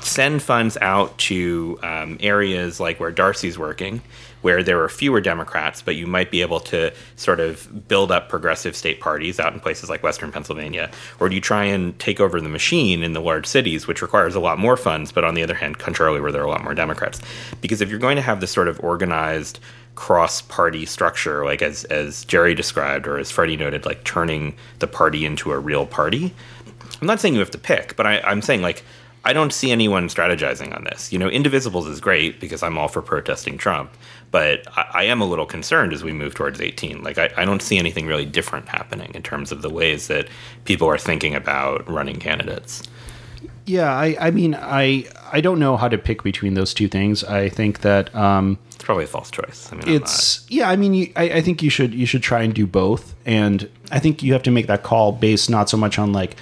send funds out to um, areas like where Darcy's working, where there are fewer Democrats, but you might be able to sort of build up progressive state parties out in places like Western Pennsylvania? Or do you try and take over the machine in the large cities, which requires a lot more funds, but on the other hand, contrarily, where there are a lot more Democrats? Because if you're going to have this sort of organized cross-party structure, like as as Jerry described or as Freddie noted, like turning the party into a real party. I'm not saying you have to pick, but I, I'm saying like I don't see anyone strategizing on this. You know, Indivisibles is great because I'm all for protesting Trump, but I, I am a little concerned as we move towards 18. Like I, I don't see anything really different happening in terms of the ways that people are thinking about running candidates. Yeah, I, I mean, I I don't know how to pick between those two things. I think that um, It's probably a false choice. I mean, it's yeah. I mean, you, I, I think you should you should try and do both, and I think you have to make that call based not so much on like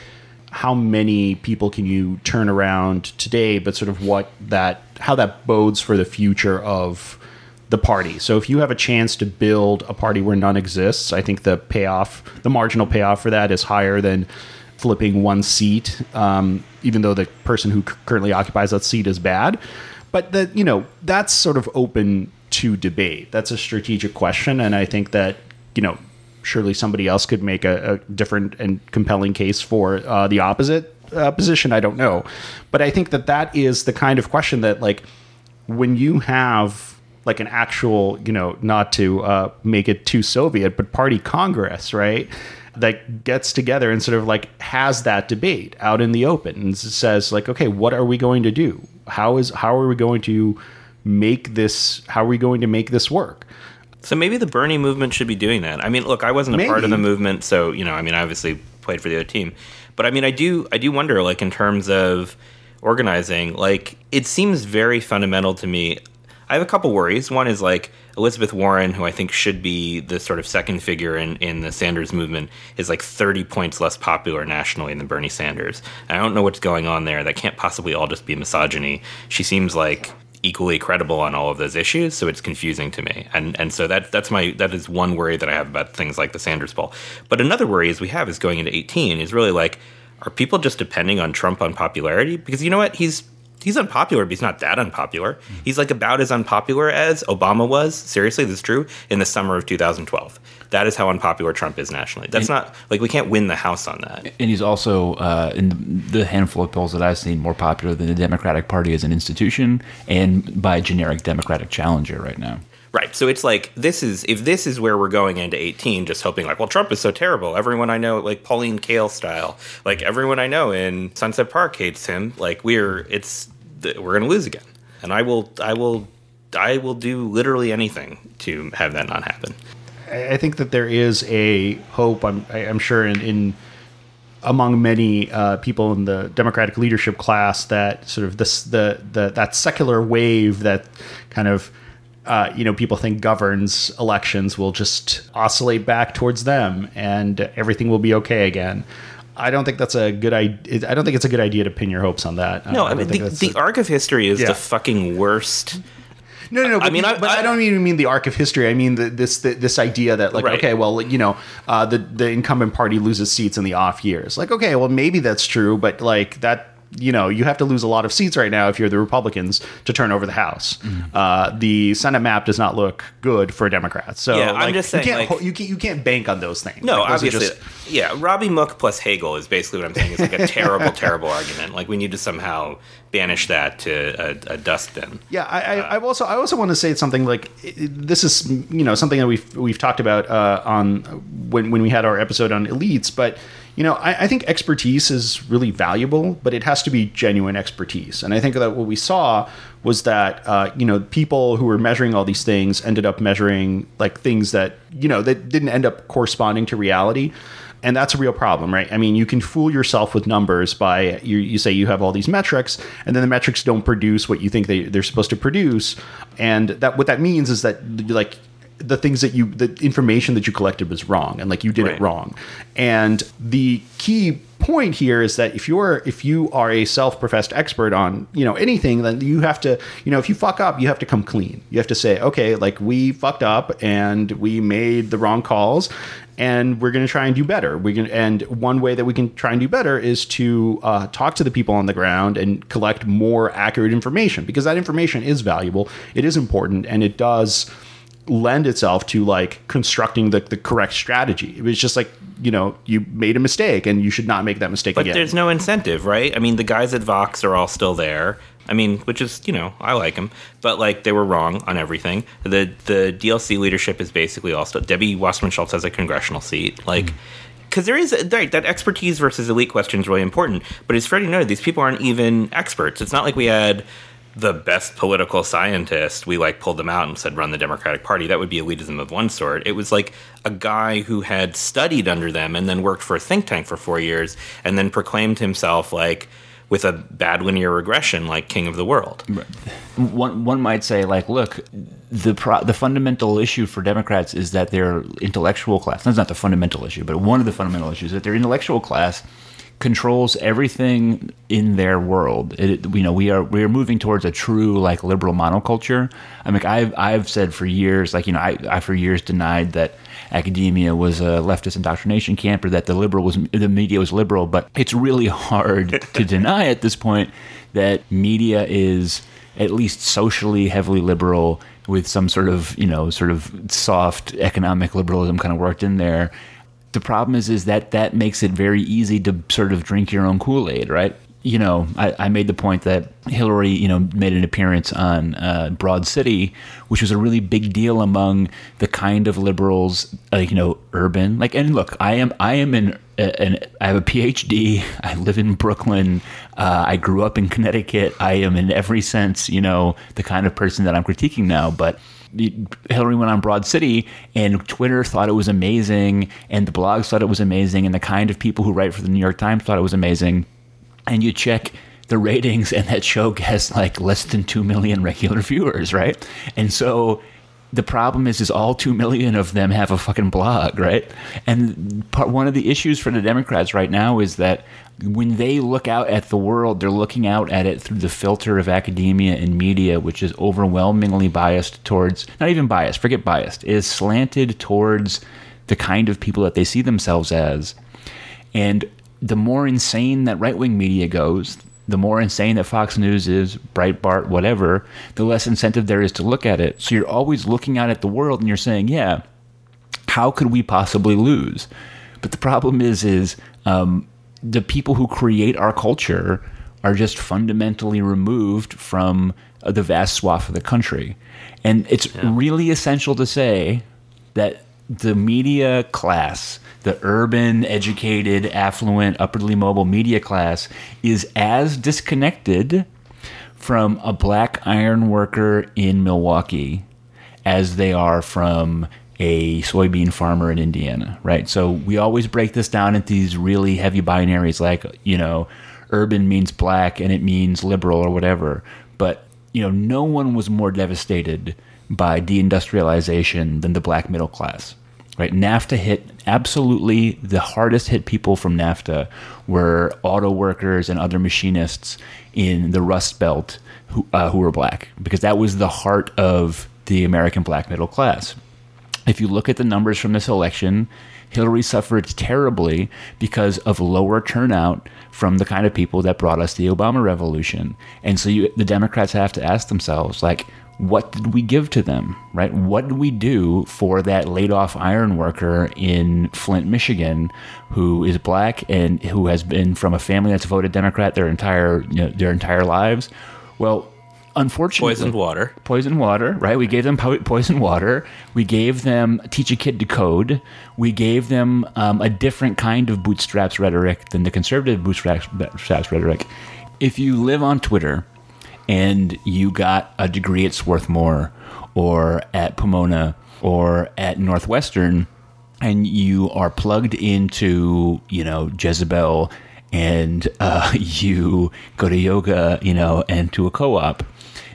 how many people can you turn around today, but sort of what that how that bodes for the future of the party. So if you have a chance to build a party where none exists, I think the payoff, the marginal payoff for that is higher than flipping one seat, um, even though the person who currently occupies that seat is bad. But that you know that's sort of open to debate. That's a strategic question, and I think that you know surely somebody else could make a, a different and compelling case for uh, the opposite uh, position. I don't know, but I think that that is the kind of question that like when you have like an actual, you know, not to uh, make it too Soviet, but party Congress, right? That gets together and sort of like has that debate out in the open and says like, okay, what are we going to do? How is how are we going to make this? How are we going to make this work? So maybe the Bernie movement should be doing that. I mean, look, I wasn't a part of the movement, so you know, I mean, I obviously played for the other team, but I mean, I do, I do wonder, like in terms of organizing, like it seems very fundamental to me. I have a couple worries. One is like Elizabeth Warren, who I think should be the sort of second figure in, in the Sanders movement, is like 30 points less popular nationally than Bernie Sanders. I don't know what's going on there. That can't possibly all just be misogyny. She seems like equally credible on all of those issues, so it's confusing to me. And and so that that's my that is one worry that I have about things like the Sanders poll. But another worry is we have is going into 18 is really like are people just depending on Trump on popularity? Because you know what? He's he's unpopular, but he's not that unpopular. He's like about as unpopular as Obama was. Seriously, this is true in the summer of 2012. That is how unpopular Trump is nationally. That's not like we can't win the House on that. And he's also, uh, in the handful of polls that I've seen, more popular than the Democratic Party as an institution and by a generic Democratic challenger right now. Right. So it's like this is if this is where we're going into 18 just hoping like well Trump is so terrible. Everyone I know like Pauline Kael style. Like everyone I know in Sunset Park hates him. Like we're it's we're going to lose again. And I will I will I will do literally anything to have that not happen. I think that there is a hope. I'm, I'm sure in, in among many uh, people in the Democratic leadership class that sort of this the the that secular wave that kind of uh, you know people think governs elections will just oscillate back towards them and everything will be okay again. I don't think that's a good idea. I don't think it's a good idea to pin your hopes on that. No, Uh, I mean think the, the a- arc of history is Yeah. the fucking worst. No, no, no. But, I mean, I- but I, I- don't even mean the arc of history. I mean the, this the, this idea that like Right. okay, well, you know, uh, the the incumbent party loses seats in the off years. Like okay, well, maybe that's true, but like that. You know, you have to lose a lot of seats right now if you're the Republicans to turn over the House. Mm-hmm. Uh, the Senate map does not look good for Democrats. So, Yeah, I'm just saying, you can't, like- you can't you can't bank on those things. No, Like, those obviously, just- yeah. Robby Mook plus Hegel is basically what I'm saying. Is like a terrible, terrible argument. Like we need to somehow banish that to a, a dustbin. Yeah, I, I, I've also I also want to say something like i- i- this is you know something that we've we've talked about uh, on when when we had our episode on elites, but you know I, I think expertise is really valuable, but it has to be genuine expertise, and I think that what we saw was that uh, you know people who were measuring all these things ended up measuring like things that you know that didn't end up corresponding to reality. And that's a real problem right? I mean you can fool yourself with numbers by you, you say you have all these metrics and then the metrics don't produce what you think they, they're supposed to produce. And that what that means is that like the things that you the information that you collected was wrong and like you did Right. it wrong. And the key point here is that if you're if you are a self-professed expert on you know anything then you have to you know if you fuck up you have to come clean. You have to say okay like we fucked up and we made the wrong calls and we're going to try and do better. We can and one way that we can try and do better is to uh, talk to the people on the ground and collect more accurate information because that information is valuable it is important and it does lend itself to like constructing the, the correct strategy. It was just like, you know, you made a mistake and you should not make that mistake But again. But there's no incentive, right? I mean, the guys at Vox are all still there. I mean, which is you know I like them, but like they were wrong on everything. The the DLC leadership is basically all still. Debbie Wasserman Schultz has a congressional seat, like. Mm. Because there is right that expertise versus elite question is really important, but as Freddie noted, these people aren't even experts. It's not like we had the best political scientist. We like pulled them out and said run the Democratic Party. That would be elitism of one sort. It was like a guy who had studied under them and then worked for a think tank for four years and then proclaimed himself like with a bad linear regression like King of the World. one one might say like look the pro- the fundamental issue for democrats is that their intellectual class that's not the fundamental issue but one of the fundamental issues is that their intellectual class controls everything in their world. It, you know we are we are moving towards a true like liberal monoculture. I mean i've i've said for years like you know i, I for years denied that academia was a leftist indoctrination camp or that the liberal was the media was liberal but it's really hard to deny at this point that media is at least socially heavily liberal with some sort of you know sort of soft economic liberalism kind of worked in there the problem is is that that makes it very easy to sort of drink your own kool-aid right you know I, I made the point that hillary you know made an appearance on uh, broad city which was a really big deal among the kind of liberals like you know urban like and look i am i am an an, I have a PhD. I live in Brooklyn. Uh, I grew up in Connecticut. I am, in every sense, you know, the kind of person that I'm critiquing now. But Hillary went on Broad City, and Twitter thought it was amazing, and the blogs thought it was amazing, and the kind of people who write for the New York Times thought it was amazing. And you check the ratings, and that show has like less than two million regular viewers, right? And so the problem is is all 2 million of them have a fucking blog right and part, one of the issues for the democrats right now is that when they look out at the world they're looking out at it through the filter of academia and media which is overwhelmingly biased towards not even biased forget biased is slanted towards the kind of people that they see themselves as and the more insane that right-wing media goes the more insane that Fox News is, Breitbart, whatever, the less incentive there is to look at it. So you're always looking out at the world and you're saying, yeah, how could we possibly lose? But the problem is, is um, the people who create our culture are just fundamentally removed from uh, the vast swath of the country. And it's yeah. really essential to say that the media class the urban, educated, affluent, upwardly mobile media class is as disconnected from a black iron worker in Milwaukee as they are from a soybean farmer in Indiana, right? So we always break this down into these really heavy binaries like, you know, urban means black and it means liberal or whatever. But, you know, no one was more devastated by deindustrialization than the black middle class right? NAFTA hit absolutely the hardest hit people from NAFTA were auto workers and other machinists in the Rust Belt who, uh, who were black, because that was the heart of the American black middle class. If you look at the numbers from this election, Hillary suffered terribly because of lower turnout from the kind of people that brought us the Obama revolution. And so you, the Democrats have to ask themselves, like, what did we give to them, right? What did we do for that laid off iron worker in Flint, Michigan, who is black and who has been from a family that's voted Democrat their entire you know, their entire lives? Well, unfortunately, poisoned water, poisoned water, right? We gave them po- poisoned water. We gave them teach a kid to code. We gave them um, a different kind of bootstraps rhetoric than the conservative bootstraps, bootstraps rhetoric. If you live on Twitter and you got a degree at Swarthmore or at Pomona or at Northwestern and you are plugged into, you know, Jezebel and uh, you go to yoga, you know, and to a co op,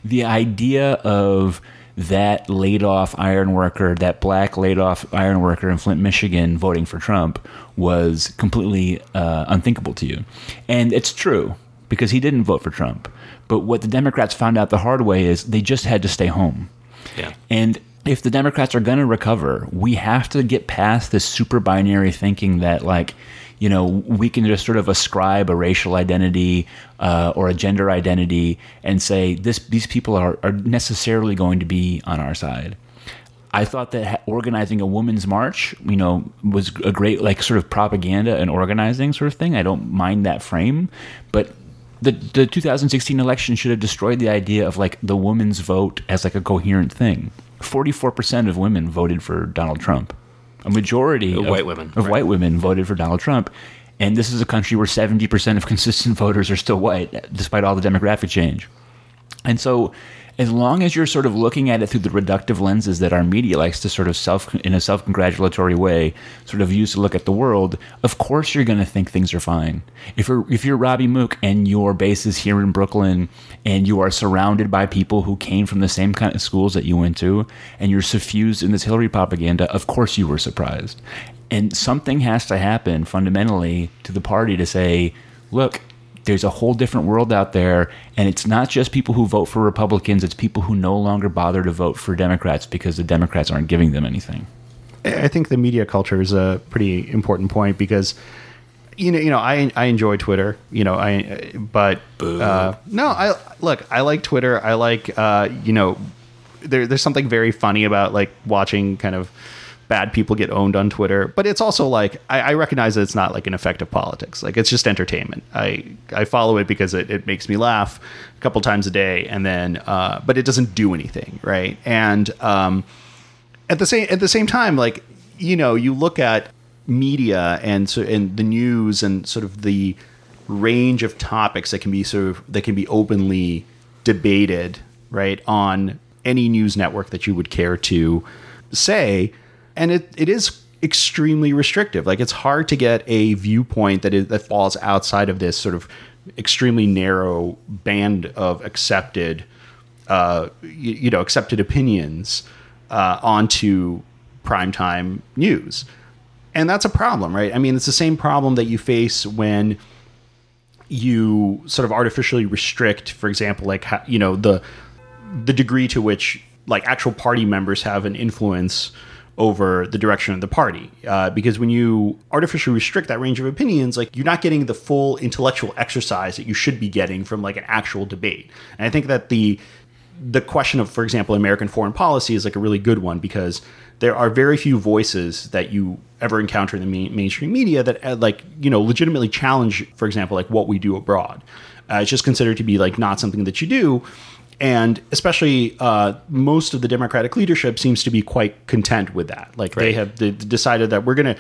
the idea of that laid off iron worker, that black laid off iron worker in Flint, Michigan, voting for Trump was completely uh, unthinkable to you. And it's true because he didn't vote for Trump. But what the Democrats found out the hard way is they just had to stay home. Yeah. And if the Democrats are going to recover, we have to get past this super binary thinking that, like, you know, we can just sort of ascribe a racial identity uh, or a gender identity and say this these people are, are necessarily going to be on our side. I thought that organizing a women's march, you know, was a great like sort of propaganda and organizing sort of thing. I don't mind that frame, but the the 2016 election should have destroyed the idea of like the woman's vote as like a coherent thing. 44% of women voted for Donald Trump. A majority of, of white women of right. white women voted for Donald Trump. And this is a country where 70% of consistent voters are still white despite all the demographic change. And so as long as you're sort of looking at it through the reductive lenses that our media likes to sort of self in a self-congratulatory way sort of use to look at the world of course you're going to think things are fine. If you're if you're robby mook and your base is here in brooklyn and you are surrounded by people who came from the same kind of schools that you went to and you're suffused in this hillary propaganda of course you were surprised. And something has to happen fundamentally to the party to say look there's a whole different world out there and it's not just people who vote for republicans it's people who no longer bother to vote for democrats because the democrats aren't giving them anything I think the media culture is a pretty important point because you know, you know, I I enjoy Twitter, you know, I but uh, no, I look, I like Twitter. I like uh, you know, there, there's something very funny about like watching kind of bad people get owned on Twitter, but it's also like I, I recognize that it's not like an effective politics. Like it's just entertainment. I I follow it because it, it makes me laugh a couple times a day, and then uh, but it doesn't do anything, right? And um, at the same at the same time, like you know, you look at media and so and the news and sort of the range of topics that can be sort of that can be openly debated, right, on any news network that you would care to say, and it, it is extremely restrictive. Like it's hard to get a viewpoint that is, that falls outside of this sort of extremely narrow band of accepted, uh, you, you know, accepted opinions uh, onto primetime news. And that's a problem, right? I mean, it's the same problem that you face when you sort of artificially restrict, for example, like you know the the degree to which like actual party members have an influence over the direction of the party. Uh, because when you artificially restrict that range of opinions, like you're not getting the full intellectual exercise that you should be getting from like an actual debate. And I think that the the question of, for example, American foreign policy is like a really good one because there are very few voices that you ever encounter in the main, mainstream media that uh, like you know legitimately challenge, for example, like what we do abroad. Uh, it's just considered to be like not something that you do and especially uh, most of the Democratic leadership seems to be quite content with that. Like they have they decided that we're gonna,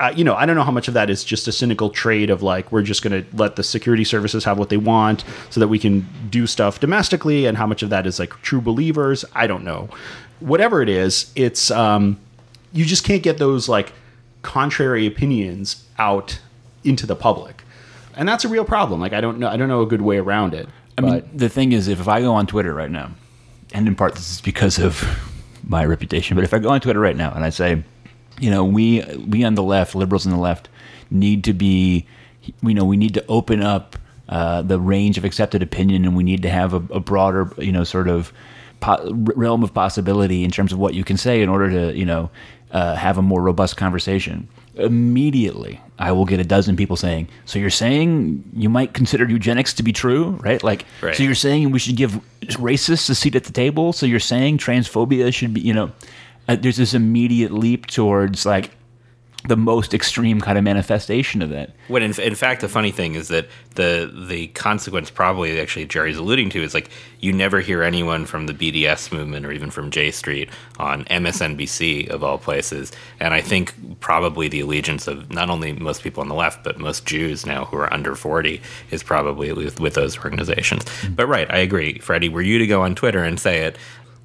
uh, you know, I don't know how much of that is just a cynical trade of like we're just gonna let the security services have what they want so that we can do stuff domestically, and how much of that is like true believers. I don't know. Whatever it is, it's um, you just can't get those like contrary opinions out into the public, and that's a real problem. Like I don't know, I don't know a good way around it. I mean, the thing is, if, if I go on Twitter right now, and in part this is because of my reputation, but if I go on Twitter right now and I say, you know, we we on the left, liberals on the left, need to be, you know, we need to open up uh, the range of accepted opinion, and we need to have a, a broader, you know, sort of po- realm of possibility in terms of what you can say in order to, you know, uh, have a more robust conversation. Immediately, I will get a dozen people saying, "So you're saying you might consider eugenics to be true, right? Like, Right. so you're saying we should give racists a seat at the table? So you're saying transphobia should be, you know?" Uh, there's this immediate leap towards like the most extreme kind of manifestation of it. When in, in fact, the funny thing is that the the consequence, probably actually Jerry's alluding to, is like you never hear anyone from the BDS movement or even from J Street on MSNBC of all places. And I think probably the allegiance of not only most people on the left, but most Jews now who are under forty is probably with, with those organizations. Mm-hmm. But right, I agree, Freddie. Were you to go on Twitter and say it,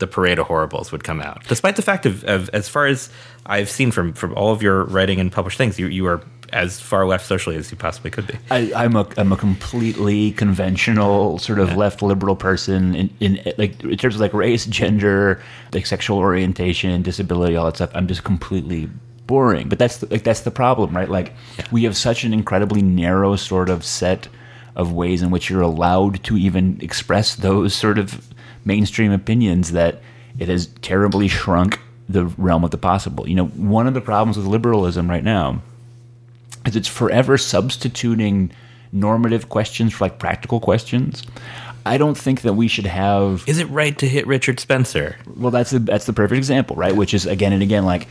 the parade of horribles would come out. Despite the fact of, of as far as I've seen from from all of your writing and published things, you you are as far left socially as you possibly could be. I, I'm a I'm a completely conventional sort of left liberal person in, in like in terms of like race, gender, like sexual orientation, disability, all that stuff. I'm just completely boring. But that's the, like that's the problem, right? Like we have such an incredibly narrow sort of set of ways in which you're allowed to even express those sort of mainstream opinions that it has terribly shrunk the realm of the possible. You know, one of the problems with liberalism right now is it's forever substituting normative questions for like practical questions. I don't think that we should have Is it right to hit Richard Spencer? well that's the that's the perfect example, right? Which is again and again like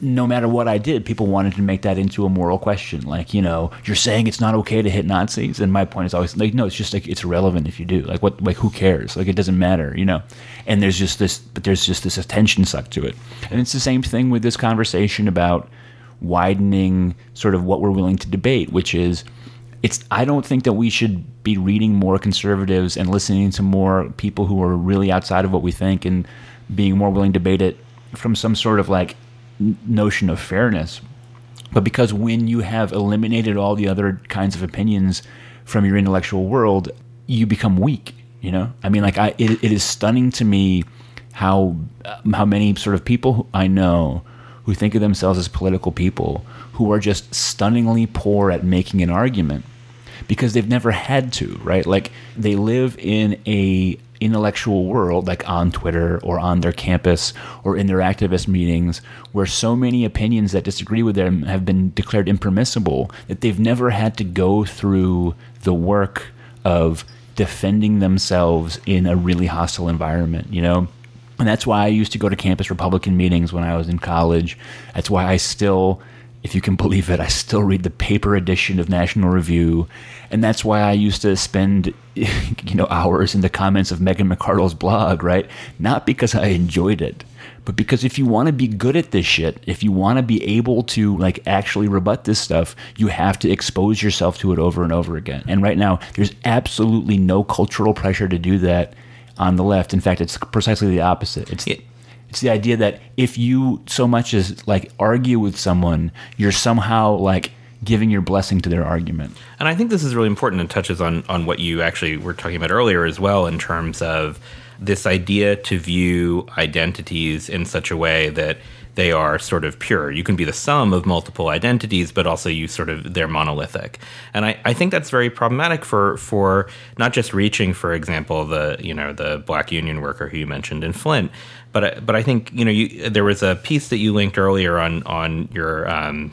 no matter what I did, people wanted to make that into a moral question. Like, you know, you're saying it's not okay to hit Nazis, and my point is always like, no, it's just like it's irrelevant if you do. Like, what? Like, who cares? Like, it doesn't matter, you know. And there's just this, but there's just this attention sucked to it, and it's the same thing with this conversation about widening sort of what we're willing to debate, which is it's I don't think that we should be reading more conservatives and listening to more people who are really outside of what we think and being more willing to debate it from some sort of like notion of fairness. But because when you have eliminated all the other kinds of opinions from your intellectual world, you become weak. You know, I mean, like I, it, it is stunning to me how uh, how many sort of people I know who think of themselves as political people who are just stunningly poor at making an argument because they've never had to, right? Like they live in a intellectual world like on Twitter or on their campus or in their activist meetings where so many opinions that disagree with them have been declared impermissible that they've never had to go through the work of defending themselves in a really hostile environment, you know? And that's why I used to go to campus Republican meetings when I was in college. That's why I still, if you can believe it, I still read the paper edition of National Review. And that's why I used to spend, you know, hours in the comments of Megan McArdle's blog, right? Not because I enjoyed it, but because if you want to be good at this shit, if you want to be able to like actually rebut this stuff, you have to expose yourself to it over and over again. And right now, there's absolutely no cultural pressure to do that on the left. In fact, it's precisely the opposite. It's. It's the idea that if you so much as like argue with someone, you're somehow like giving your blessing to their argument. And I think this is really important and touches on on what you actually were talking about earlier as well in terms of this idea to view identities in such a way that they are sort of pure. You can be the sum of multiple identities, but also you sort of they're monolithic. And I, I think that's very problematic for for not just reaching, for example, the you know the black union worker who you mentioned in Flint, but but I think you know you there was a piece that you linked earlier on on your um,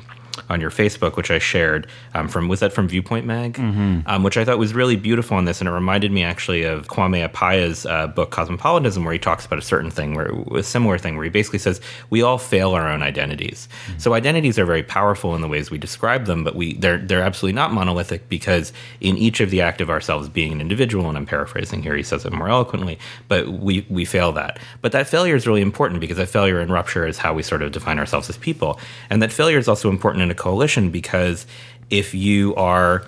on your Facebook, which I shared um, from was that from Viewpoint Mag, um, which I thought was really beautiful on this, and it reminded me actually of Kwame Appiah's uh, book Cosmopolitanism, where he talks about a certain thing, where a similar thing, where he basically says we all fail our own identities. So identities are very powerful in the ways we describe them, but we they're they're absolutely not monolithic because in each of the act of ourselves being an individual, and I'm paraphrasing here, he says it more eloquently, but we we fail that. But that failure is really important because that failure and rupture is how we sort of define ourselves as people, and that failure is also important in a coalition because if you are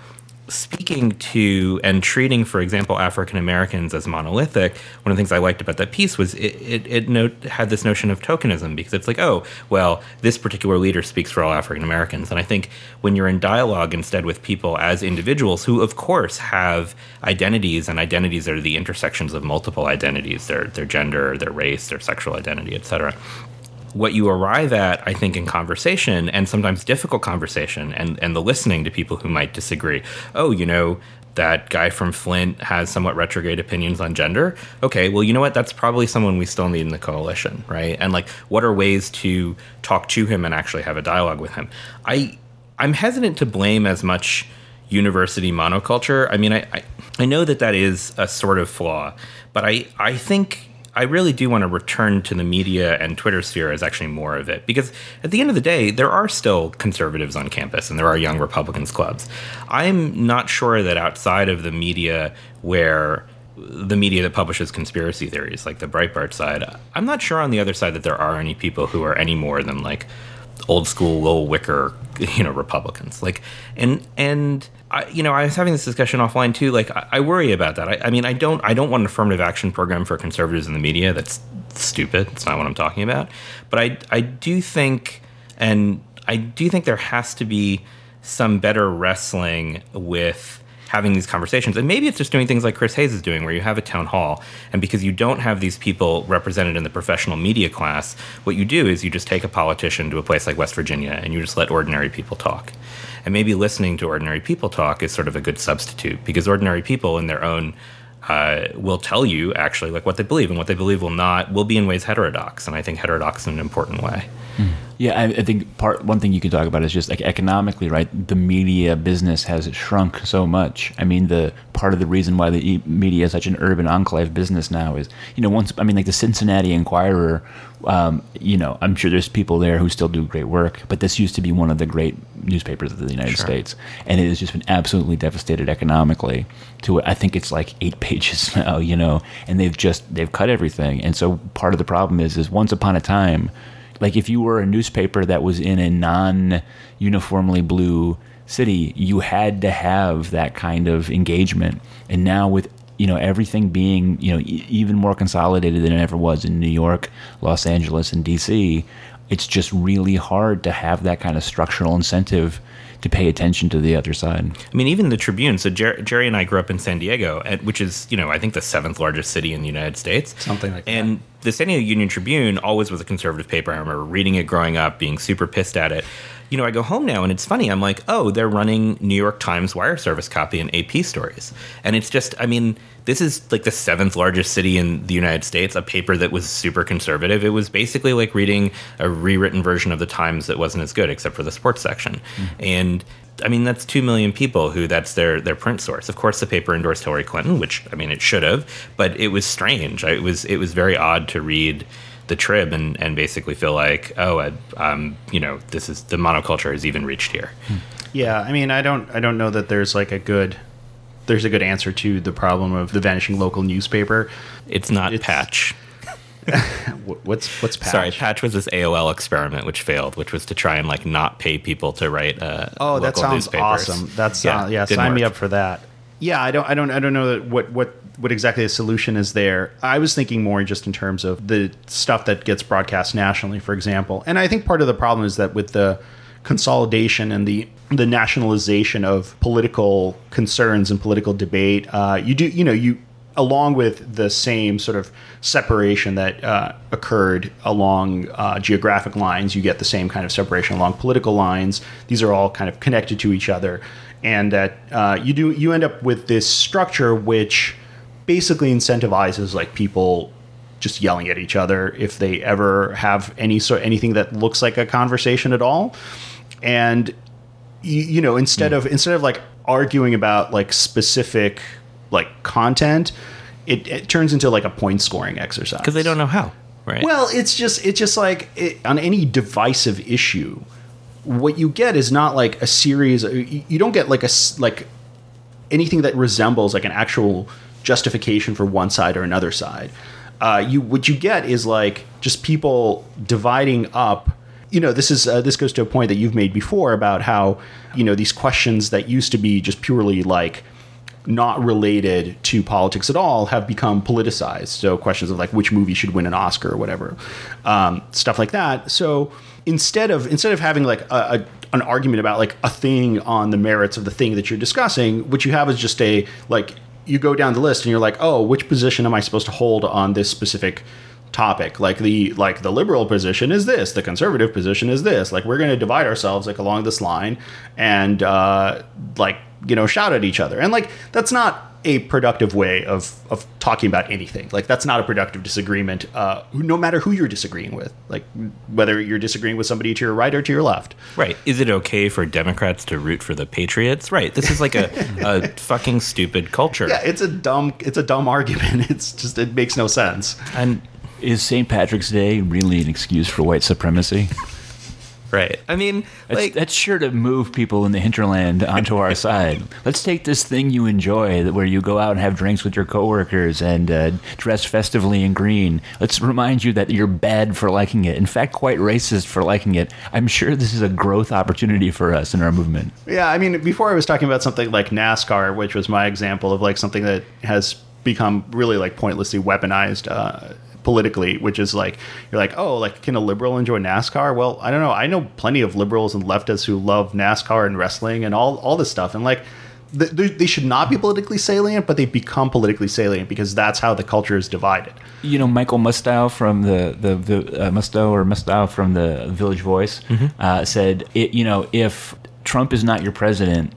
speaking to and treating, for example, African Americans as monolithic, one of the things I liked about that piece was it, it, it note, had this notion of tokenism because it's like, oh, well, this particular leader speaks for all African Americans. And I think when you're in dialogue instead with people as individuals who, of course, have identities, and identities that are the intersections of multiple identities their, their gender, their race, their sexual identity, et cetera what you arrive at, I think, in conversation and sometimes difficult conversation and, and the listening to people who might disagree. Oh, you know, that guy from Flint has somewhat retrograde opinions on gender. Okay, well, you know what? That's probably someone we still need in the coalition, right? And like, what are ways to talk to him and actually have a dialogue with him? I I'm hesitant to blame as much university monoculture. I mean, I, I, I know that that is a sort of flaw, but I, I think I really do want to return to the media and Twitter sphere as actually more of it. Because at the end of the day, there are still conservatives on campus and there are young Republicans clubs. I'm not sure that outside of the media where the media that publishes conspiracy theories, like the Breitbart side, I'm not sure on the other side that there are any people who are any more than like old school Lowell Weicker, you know, Republicans. Like, and and I, you know, I was having this discussion offline too. Like, I, I worry about that. I, I mean, I don't, I don't want an affirmative action program for conservatives in the media. That's stupid. It's not what I'm talking about. But I, I do think, and I do think there has to be some better wrestling with having these conversations. And maybe it's just doing things like Chris Hayes is doing, where you have a town hall, and because you don't have these people represented in the professional media class, what you do is you just take a politician to a place like West Virginia and you just let ordinary people talk. And maybe listening to ordinary people talk is sort of a good substitute because ordinary people in their own uh, will tell you actually like what they believe, and what they believe will not will be in ways heterodox. And I think heterodox in an important way. Yeah, I, I think part one thing you can talk about is just like economically, right? The media business has shrunk so much. I mean, the part of the reason why the media is such an urban enclave business now is, you know, once I mean, like the Cincinnati Enquirer. Um, you know, I'm sure there's people there who still do great work, but this used to be one of the great newspapers of the United Sure. States, and it has just been absolutely devastated economically. To I think it's like eight pages now, you know, and they've just they've cut everything, and so part of the problem is is once upon a time like if you were a newspaper that was in a non-uniformly blue city, you had to have that kind of engagement. And now with you know everything being you know e- even more consolidated than it ever was in New York, Los Angeles, and DC, it's just really hard to have that kind of structural incentive to pay attention to the other side. I mean, even the Tribune. So Jer- Jerry and I grew up in San Diego, at, which is, you know, I think the seventh largest city in the United States. Something like that. And the San Diego Union Tribune always was a conservative paper. I remember reading it growing up, being super pissed at it. You know, I go home now and it's funny. I'm like, oh, they're running New York Times wire service copy and AP stories. And it's just, I mean, this is like the seventh largest city in the United States, a paper that was super conservative. It was basically like reading a rewritten version of the Times that wasn't as good, except for the sports section. Mm-hmm. And I mean, that's two million people who that's their their print source. Of course, the paper endorsed Hillary Clinton, which I mean, it should have, but it was strange. It was it was very odd to read the Trib and and basically feel like, oh, I, um, you know, this is the monoculture has even reached here. Yeah, I mean, I don't, I don't know that there's like a good, there's a good answer to the problem of the vanishing local newspaper. It's not It's- Patch. What's what's patch? Sorry, Patch was this AOL experiment which failed, which was to try and like not pay people to write. Uh, Oh, that sounds newspapers. awesome. That's yeah, uh, yeah sign me up for that. Yeah, I don't, I don't, I don't know that what what what exactly the solution is there. I was thinking more just in terms of the stuff that gets broadcast nationally, for example. And I think part of the problem is that with the consolidation and the the nationalization of political concerns and political debate, uh, you do, you know, you along with the same sort of separation that uh, occurred along uh, geographic lines, you get the same kind of separation along political lines. These are all kind of connected to each other, and that uh, you do you end up with this structure which basically incentivizes like people just yelling at each other if they ever have any sort anything that looks like a conversation at all, and you, you know instead hmm. of instead of like arguing about like specific like content it, it turns into like a point scoring exercise because they don't know how. Right. well it's just it's just like it, on any divisive issue what you get is not like a series you don't get like a like anything that resembles like an actual justification for one side or another side. Uh, you what you get is like just people dividing up. You know, this is uh, this goes to a point that you've made before about how you know these questions that used to be just purely like not related to politics at all have become politicized. So questions of like which movie should win an Oscar or whatever, um, stuff like that. So instead of instead of having like a, a an argument about like a thing on the merits of the thing that you're discussing, what you have is just a like you go down the list and you're like, oh, which position am I supposed to hold on this specific topic? Like the like the liberal position is this the conservative position is this. Like we're going to divide ourselves like along this line and uh like you know shout at each other. And like that's not a productive way of of talking about anything like that's not a productive disagreement uh no matter who you're disagreeing with like whether you're disagreeing with somebody to your right or to your left Right. Is it okay for Democrats to root for the Patriots? Right. This is like a, a fucking stupid culture. yeah it's a dumb it's a dumb argument it's just it makes no sense And Is St. Patrick's Day really an excuse for white supremacy? Right. I mean, That's, like that's sure to move people in the hinterland onto our side. Let's take this thing you enjoy, where you go out and have drinks with your coworkers and uh, dress festively in green. Let's remind you that you're bad for liking it. In fact, quite racist for liking it. I'm sure this is a growth opportunity for us in our movement. Yeah, I mean, before I was talking about something like NASCAR, which was my example of like something that has become really like pointlessly weaponized uh, politically, which is like you're like, oh, like can a liberal enjoy NASCAR? Well, I don't know. I know plenty of liberals and leftists who love NASCAR and wrestling and all all this stuff, and like. They they should not be politically salient, but they become politically salient because that's how the culture is divided. You know, Michael Musto from the the, the uh, Musto or Musto from the Village Voice uh, said, it, you know, if Trump is not your president,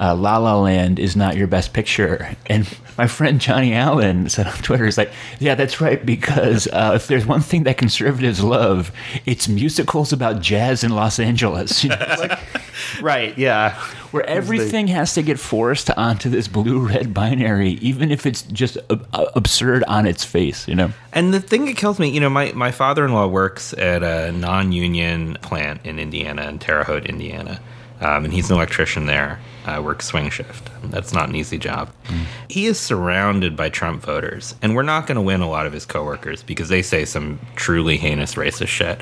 uh, La La Land is not your best picture. And my friend Johnny Allen said on Twitter, "He's like, yeah, that's right, because uh, if there's one thing that conservatives love, it's musicals about jazz in Los Angeles." You know, Right? Yeah. where everything has to get forced onto this blue-red binary, even if it's just ab- absurd on its face. You know. And the thing that kills me, you know, my, my father in law works at a non union plant in Indiana, in Terre Haute, Indiana. Um, and he's an electrician there, uh, works swing shift. That's not an easy job. He is surrounded by Trump voters, and we're not going to win a lot of his coworkers because they say some truly heinous racist shit.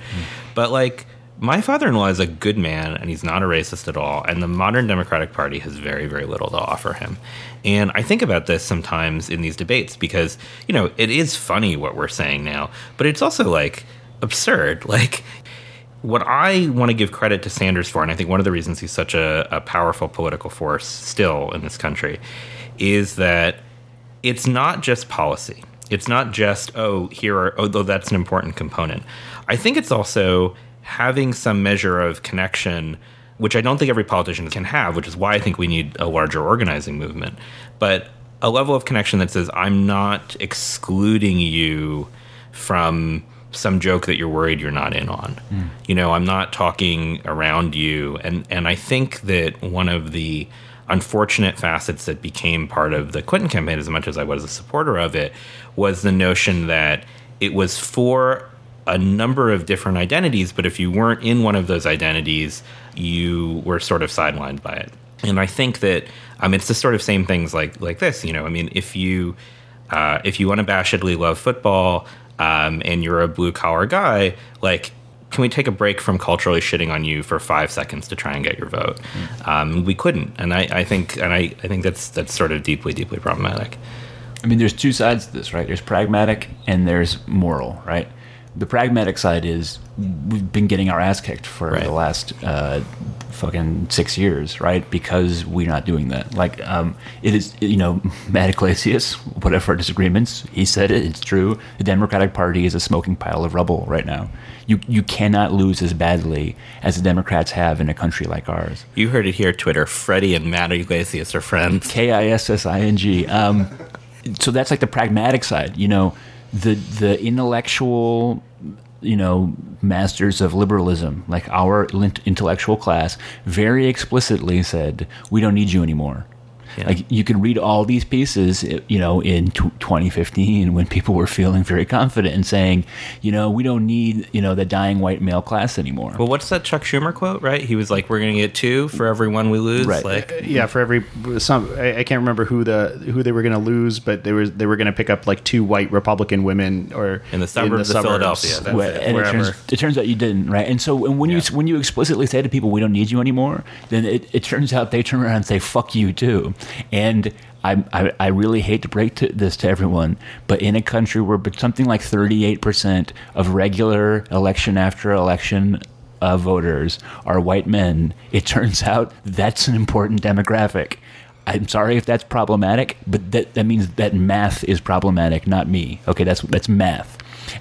But, like, my father in law is a good man and he's not a racist at all. And the modern Democratic Party has very, very little to offer him. And I think about this sometimes in these debates because, you know, it is funny what we're saying now, but it's also like absurd. Like, what I want to give credit to Sanders for, and I think one of the reasons he's such a, a powerful political force still in this country, is that it's not just policy. It's not just, oh, here are, although that's an important component. I think it's also having some measure of connection, which I don't think every politician can have, which is why I think we need a larger organizing movement. But a level of connection that says, I'm not excluding you from some joke that you're worried you're not in on. Mm. You know, I'm not talking around you. And, and I think that one of the unfortunate facets that became part of the Clinton campaign, as much as I was a supporter of it, was the notion that it was for a number of different identities, but if you weren't in one of those identities, you were sort of sidelined by it. And I think that um, it's the sort of same things like like this. You know, I mean, if you uh, if you unabashedly love football um, and you're a blue collar guy, like can we take a break from culturally shitting on you for five seconds to try and get your vote? Mm. Um, we couldn't, and I, I, think, and I, I think that's that's sort of deeply, deeply problematic. I mean, there's two sides to this, right? There's pragmatic and there's moral, right? The pragmatic side is we've been getting our ass kicked for right. the last uh, fucking six years, right? Because we're not doing that. Like, um, it is, you know, Matt Yglesias, whatever our disagreements, he said it, it's true. The Democratic Party is a smoking pile of rubble right now. You, you cannot lose as badly as the Democrats have in a country like ours. You heard it here, Twitter. Freddie and Matt Yglesias are friends. K I S S I N G. Um, so that's like the pragmatic side, you know, the the intellectual you know, masters of liberalism, like our intellectual class, very explicitly said, we don't need you anymore. Yeah. Like you can read all these pieces, you know, in t- 2015 when people were feeling very confident and saying, you know, we don't need, you know, the dying white male class anymore. Well, what's that Chuck Schumer quote? Right? He was like, "We're going to get two for every one we lose." Right. Like, uh, yeah, for every some. I, I can't remember who the who they were going to lose, but they were they were going to pick up like two white Republican women or in the suburbs, in the of Philadelphia. Well, and it turns, it turns, out you didn't, right? And so and when yeah. you when you explicitly say to people, "We don't need you anymore," then it, it turns out they turn around and say, "Fuck you too," and I, I, I, really hate to break to this to everyone, but in a country where something like 38% of regular election after election uh, voters are white men, it turns out that's an important demographic. I'm sorry if that's problematic, but that, that means that math is problematic, not me. Okay, that's that's math.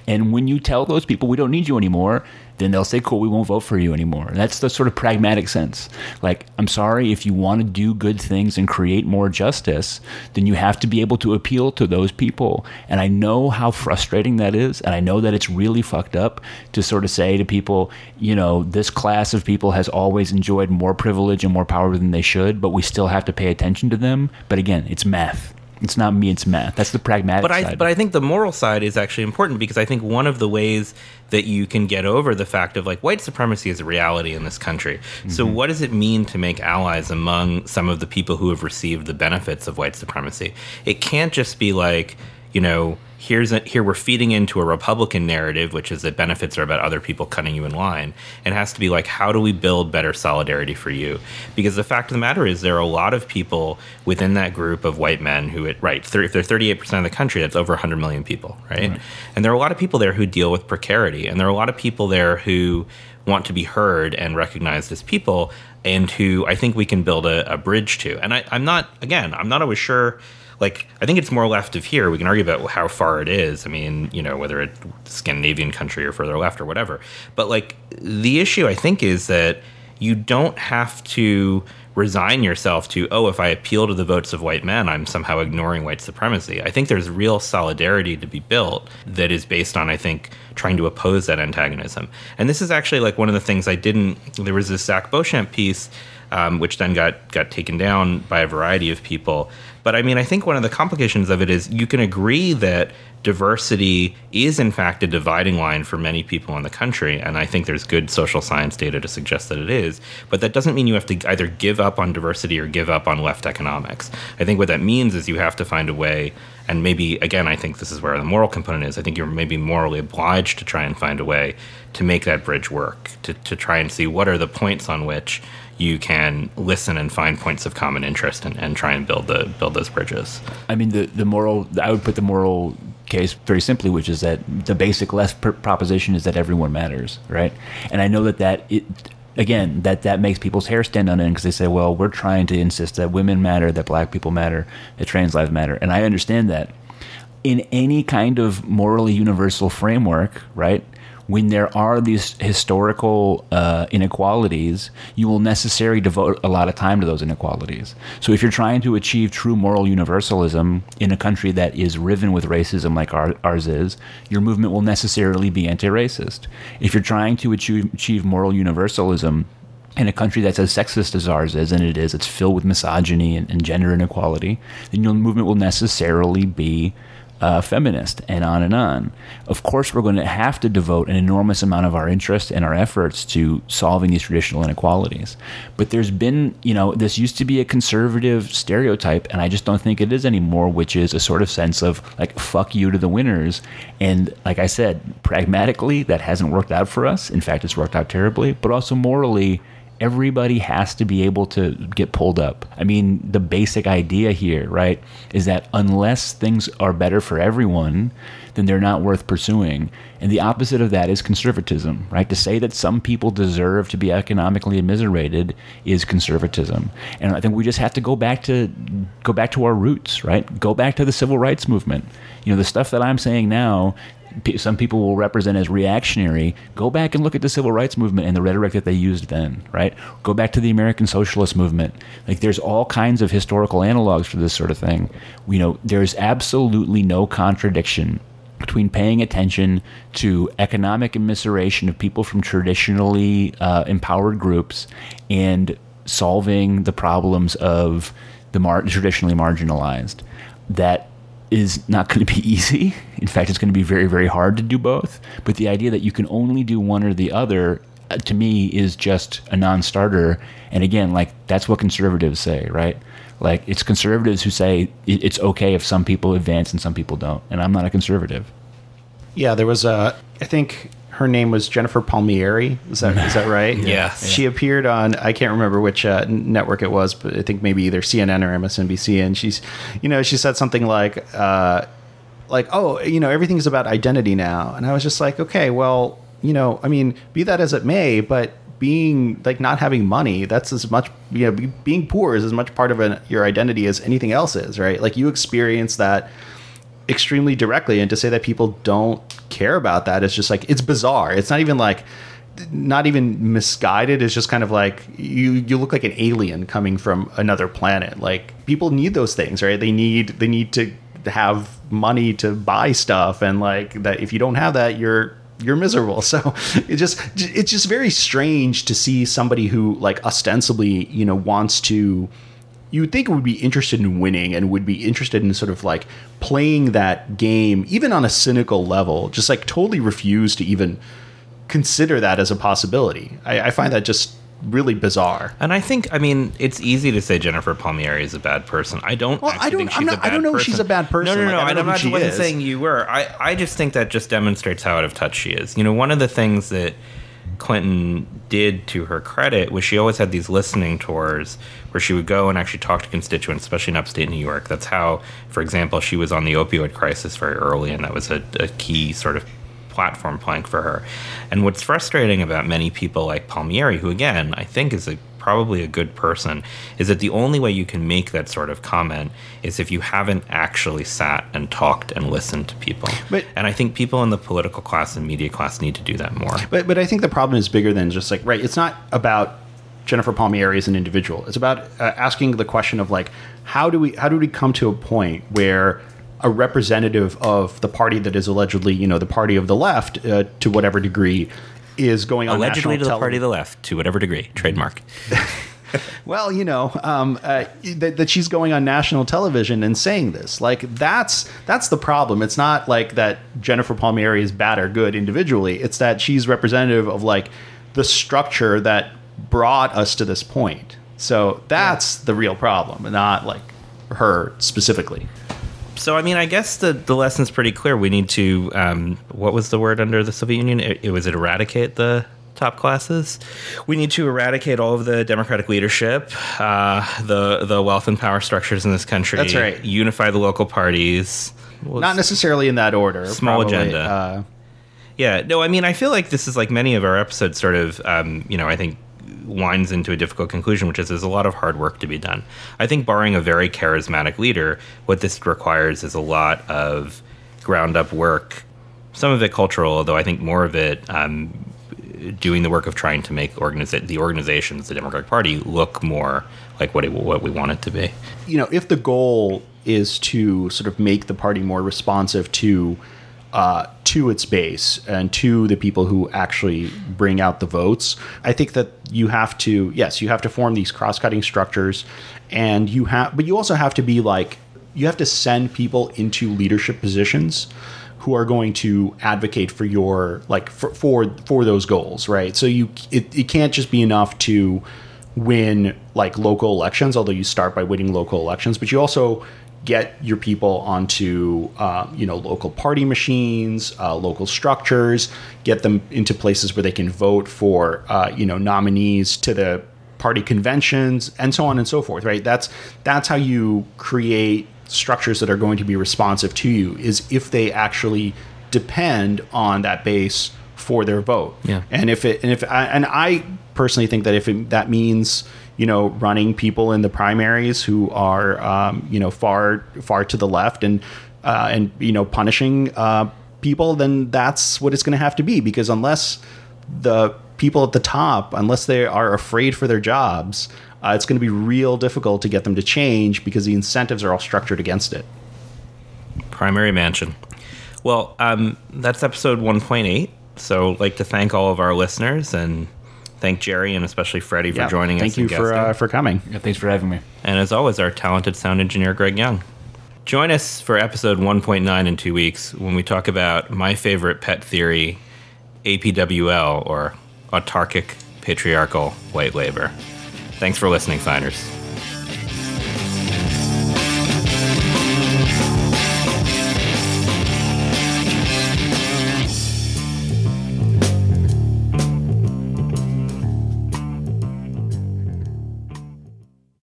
And when you tell those people we don't need you anymore, then they'll say, cool, we won't vote for you anymore. That's the sort of pragmatic sense. Like, I'm sorry, if you want to do good things and create more justice, then you have to be able to appeal to those people. And I know how frustrating that is. And I know that it's really fucked up to sort of say to people, you know, this class of people has always enjoyed more privilege and more power than they should, but we still have to pay attention to them. But again, it's math. It's not me, it's math. That's the pragmatic but I, side. But I think the moral side is actually important because I think one of the ways that you can get over the fact of like white supremacy is a reality in this country. Mm-hmm. So what does it mean to make allies among some of the people who have received the benefits of white supremacy? It can't just be like, you know, here's a, here we're feeding into a Republican narrative, which is that benefits are about other people cutting you in line. And it has to be like, how do we build better solidarity for you? Because the fact of the matter is, there are a lot of people within that group of white men who, it, right, if they're 38% of the country, that's over 100 million people, right? right? And there are a lot of people there who deal with precarity. And there are a lot of people there who want to be heard and recognized as people and who I think we can build a, a bridge to. And I, I'm not, again, I'm not always sure like I think it's more left of here. We can argue about how far it is. I mean, you know, whether it's Scandinavian country or further left or whatever. But like the issue I think is that you don't have to resign yourself to, oh, if I appeal to the votes of white men, I'm somehow ignoring white supremacy. I think there's real solidarity to be built that is based on, I think, trying to oppose that antagonism. And this is actually like one of the things I didn't. There was this Zach Beauchamp piece, um, which then got got taken down by a variety of people but I mean, I think one of the complications of it is you can agree that diversity is, in fact, a dividing line for many people in the country. And I think there's good social science data to suggest that it is. But that doesn't mean you have to either give up on diversity or give up on left economics. I think what that means is you have to find a way And maybe, again, I think this is where the moral component is. I think you're maybe morally obliged to try and find a way to make that bridge work, to, to try and see what are the points on which you can listen and find points of common interest and, and try and build the build those bridges. I mean, the the moral. I would put the moral case very simply, which is that the basic left pr- proposition is that everyone matters, right? And I know that that it again that that makes people's hair stand on end because they say, well, we're trying to insist that women matter, that black people matter, that trans lives matter, and I understand that. In any kind of morally universal framework, right? When there are these historical uh, inequalities, you will necessarily devote a lot of time to those inequalities. So, if you're trying to achieve true moral universalism in a country that is riven with racism like our, ours is, your movement will necessarily be anti racist. If you're trying to achieve, achieve moral universalism, in a country that's as sexist as ours is, and it is, it's filled with misogyny and, and gender inequality, then your movement will necessarily be uh, feminist, and on and on. Of course, we're going to have to devote an enormous amount of our interest and our efforts to solving these traditional inequalities. But there's been, you know, this used to be a conservative stereotype, and I just don't think it is anymore, which is a sort of sense of like, fuck you to the winners. And like I said, pragmatically, that hasn't worked out for us. In fact, it's worked out terribly, but also morally, everybody has to be able to get pulled up. I mean, the basic idea here, right, is that unless things are better for everyone, then they're not worth pursuing. And the opposite of that is conservatism, right? To say that some people deserve to be economically immiserated is conservatism. And I think we just have to go back to go back to our roots, right? Go back to the civil rights movement. You know, the stuff that I'm saying now some people will represent as reactionary, go back and look at the civil rights movement and the rhetoric that they used then, right? Go back to the American socialist movement. Like there's all kinds of historical analogs for this sort of thing. You know, there's absolutely no contradiction between paying attention to economic immiseration of people from traditionally uh, empowered groups and solving the problems of the mar- traditionally marginalized. That is not going to be easy. In fact, it's going to be very, very hard to do both. But the idea that you can only do one or the other, uh, to me, is just a non starter. And again, like, that's what conservatives say, right? Like, it's conservatives who say it's okay if some people advance and some people don't. And I'm not a conservative. Yeah, there was a, I think her name was Jennifer Palmieri. Is that is that right? yeah. She appeared on I can't remember which uh, network it was, but I think maybe either CNN or MSNBC. And she's, you know, she said something like, uh, like, oh, you know, everything's about identity now. And I was just like, okay, well, you know, I mean, be that as it may, but being like not having money that's as much you know being poor is as much part of an, your identity as anything else is right like you experience that extremely directly and to say that people don't care about that. It's just like it's bizarre. It's not even like not even misguided. It's just kind of like you you look like an alien coming from another planet. Like people need those things right? They need they need to have money to buy stuff and like that if you don't have that you're you're miserable. So it just it's just very strange to see somebody who like ostensibly you know wants to you would think it would be interested in winning and would be interested in sort of like playing that game, even on a cynical level, just like totally refuse to even consider that as a possibility. I, I find that just really bizarre. And I think, I mean, it's easy to say Jennifer Palmieri is a bad person. I don't. Well, I don't. I'm not, I don't know person. if she's a bad person. No, no, no. Like, I'm wasn't saying you were. I, I just think that just demonstrates how out of touch she is. You know, one of the things that Clinton did to her credit was she always had these listening tours where she would go and actually talk to constituents, especially in upstate New York. That's how, for example, she was on the opioid crisis very early, and that was a, a key sort of platform plank for her. And what's frustrating about many people like Palmieri, who again I think is a probably a good person, is that the only way you can make that sort of comment is if you haven't actually sat and talked and listened to people. But, and I think people in the political class and media class need to do that more. But but I think the problem is bigger than just like right. It's not about Jennifer Palmieri as an individual. It's about uh, asking the question of like how do we how do we come to a point where a representative of the party that is allegedly you know the party of the left uh, to whatever degree is going on allegedly to the tele- party of the left to whatever degree trademark. well, you know um, uh, that, that, she's going on national television and saying this. Like that's that's the problem. It's not like that Jennifer Palmieri is bad or good individually. It's that she's representative of like the structure that brought us to this point. So that's yeah. the real problem, not like her specifically. So, I mean, I guess the, the lesson's pretty clear. We need to, um, what was the word under the Soviet Union? It, it was it eradicate the top classes. We need to eradicate all of the democratic leadership, uh, the the wealth and power structures in this country. That's right. Unify the local parties. Well, Not necessarily in that order. Small probably, agenda. Uh, Yeah, no, I mean, I feel like this is like many of our episodes sort of, um, you know, I think winds into a difficult conclusion, which is there's a lot of hard work to be done. I think, barring a very charismatic leader, what this requires is a lot of ground up work, some of it cultural, although I think more of it um, doing the work of trying to make organiza- the organizations, the Democratic Party, look more like what, it, what we want it to be. you know, if the goal is to sort of make the party more responsive to uh, to its base and to the people who actually bring out the votes, I think that you have to yes, you have to form these cross-cutting structures, and you have, but you also have to be like you have to send people into leadership positions who are going to advocate for your like for for, for those goals, right? So you it, it can't just be enough to win like local elections, although you start by winning local elections, but you also get your people onto uh, you know local party machines, uh, local structures, get them into places where they can vote for uh, you know nominees to the party conventions and so on and so forth. Right? That's that's how you create structures that are going to be responsive to you. Is if they actually depend on that base for their vote. Yeah. And if it and if I, and I personally think that if it, that means you know running people in the primaries who are um, you know far far to the left and uh, and you know punishing uh, people, then that's what it's going to have to be because unless the people at the top, unless they are afraid for their jobs, uh, it's going to be real difficult to get them to change because the incentives are all structured against it. Primary Manchin. Well, um, that's episode 1.8. So, I'd like to thank all of our listeners and thank Jerry and especially Freddie for Yeah. joining Thank us. Thank you for uh, for coming. Yeah, thanks for having me. and as always, our talented sound engineer, Greg Young. Join us for episode 1.9 in two weeks when we talk about my favorite pet theory, APWL, or autarkic patriarchal white labor. Thanks for listening, signers.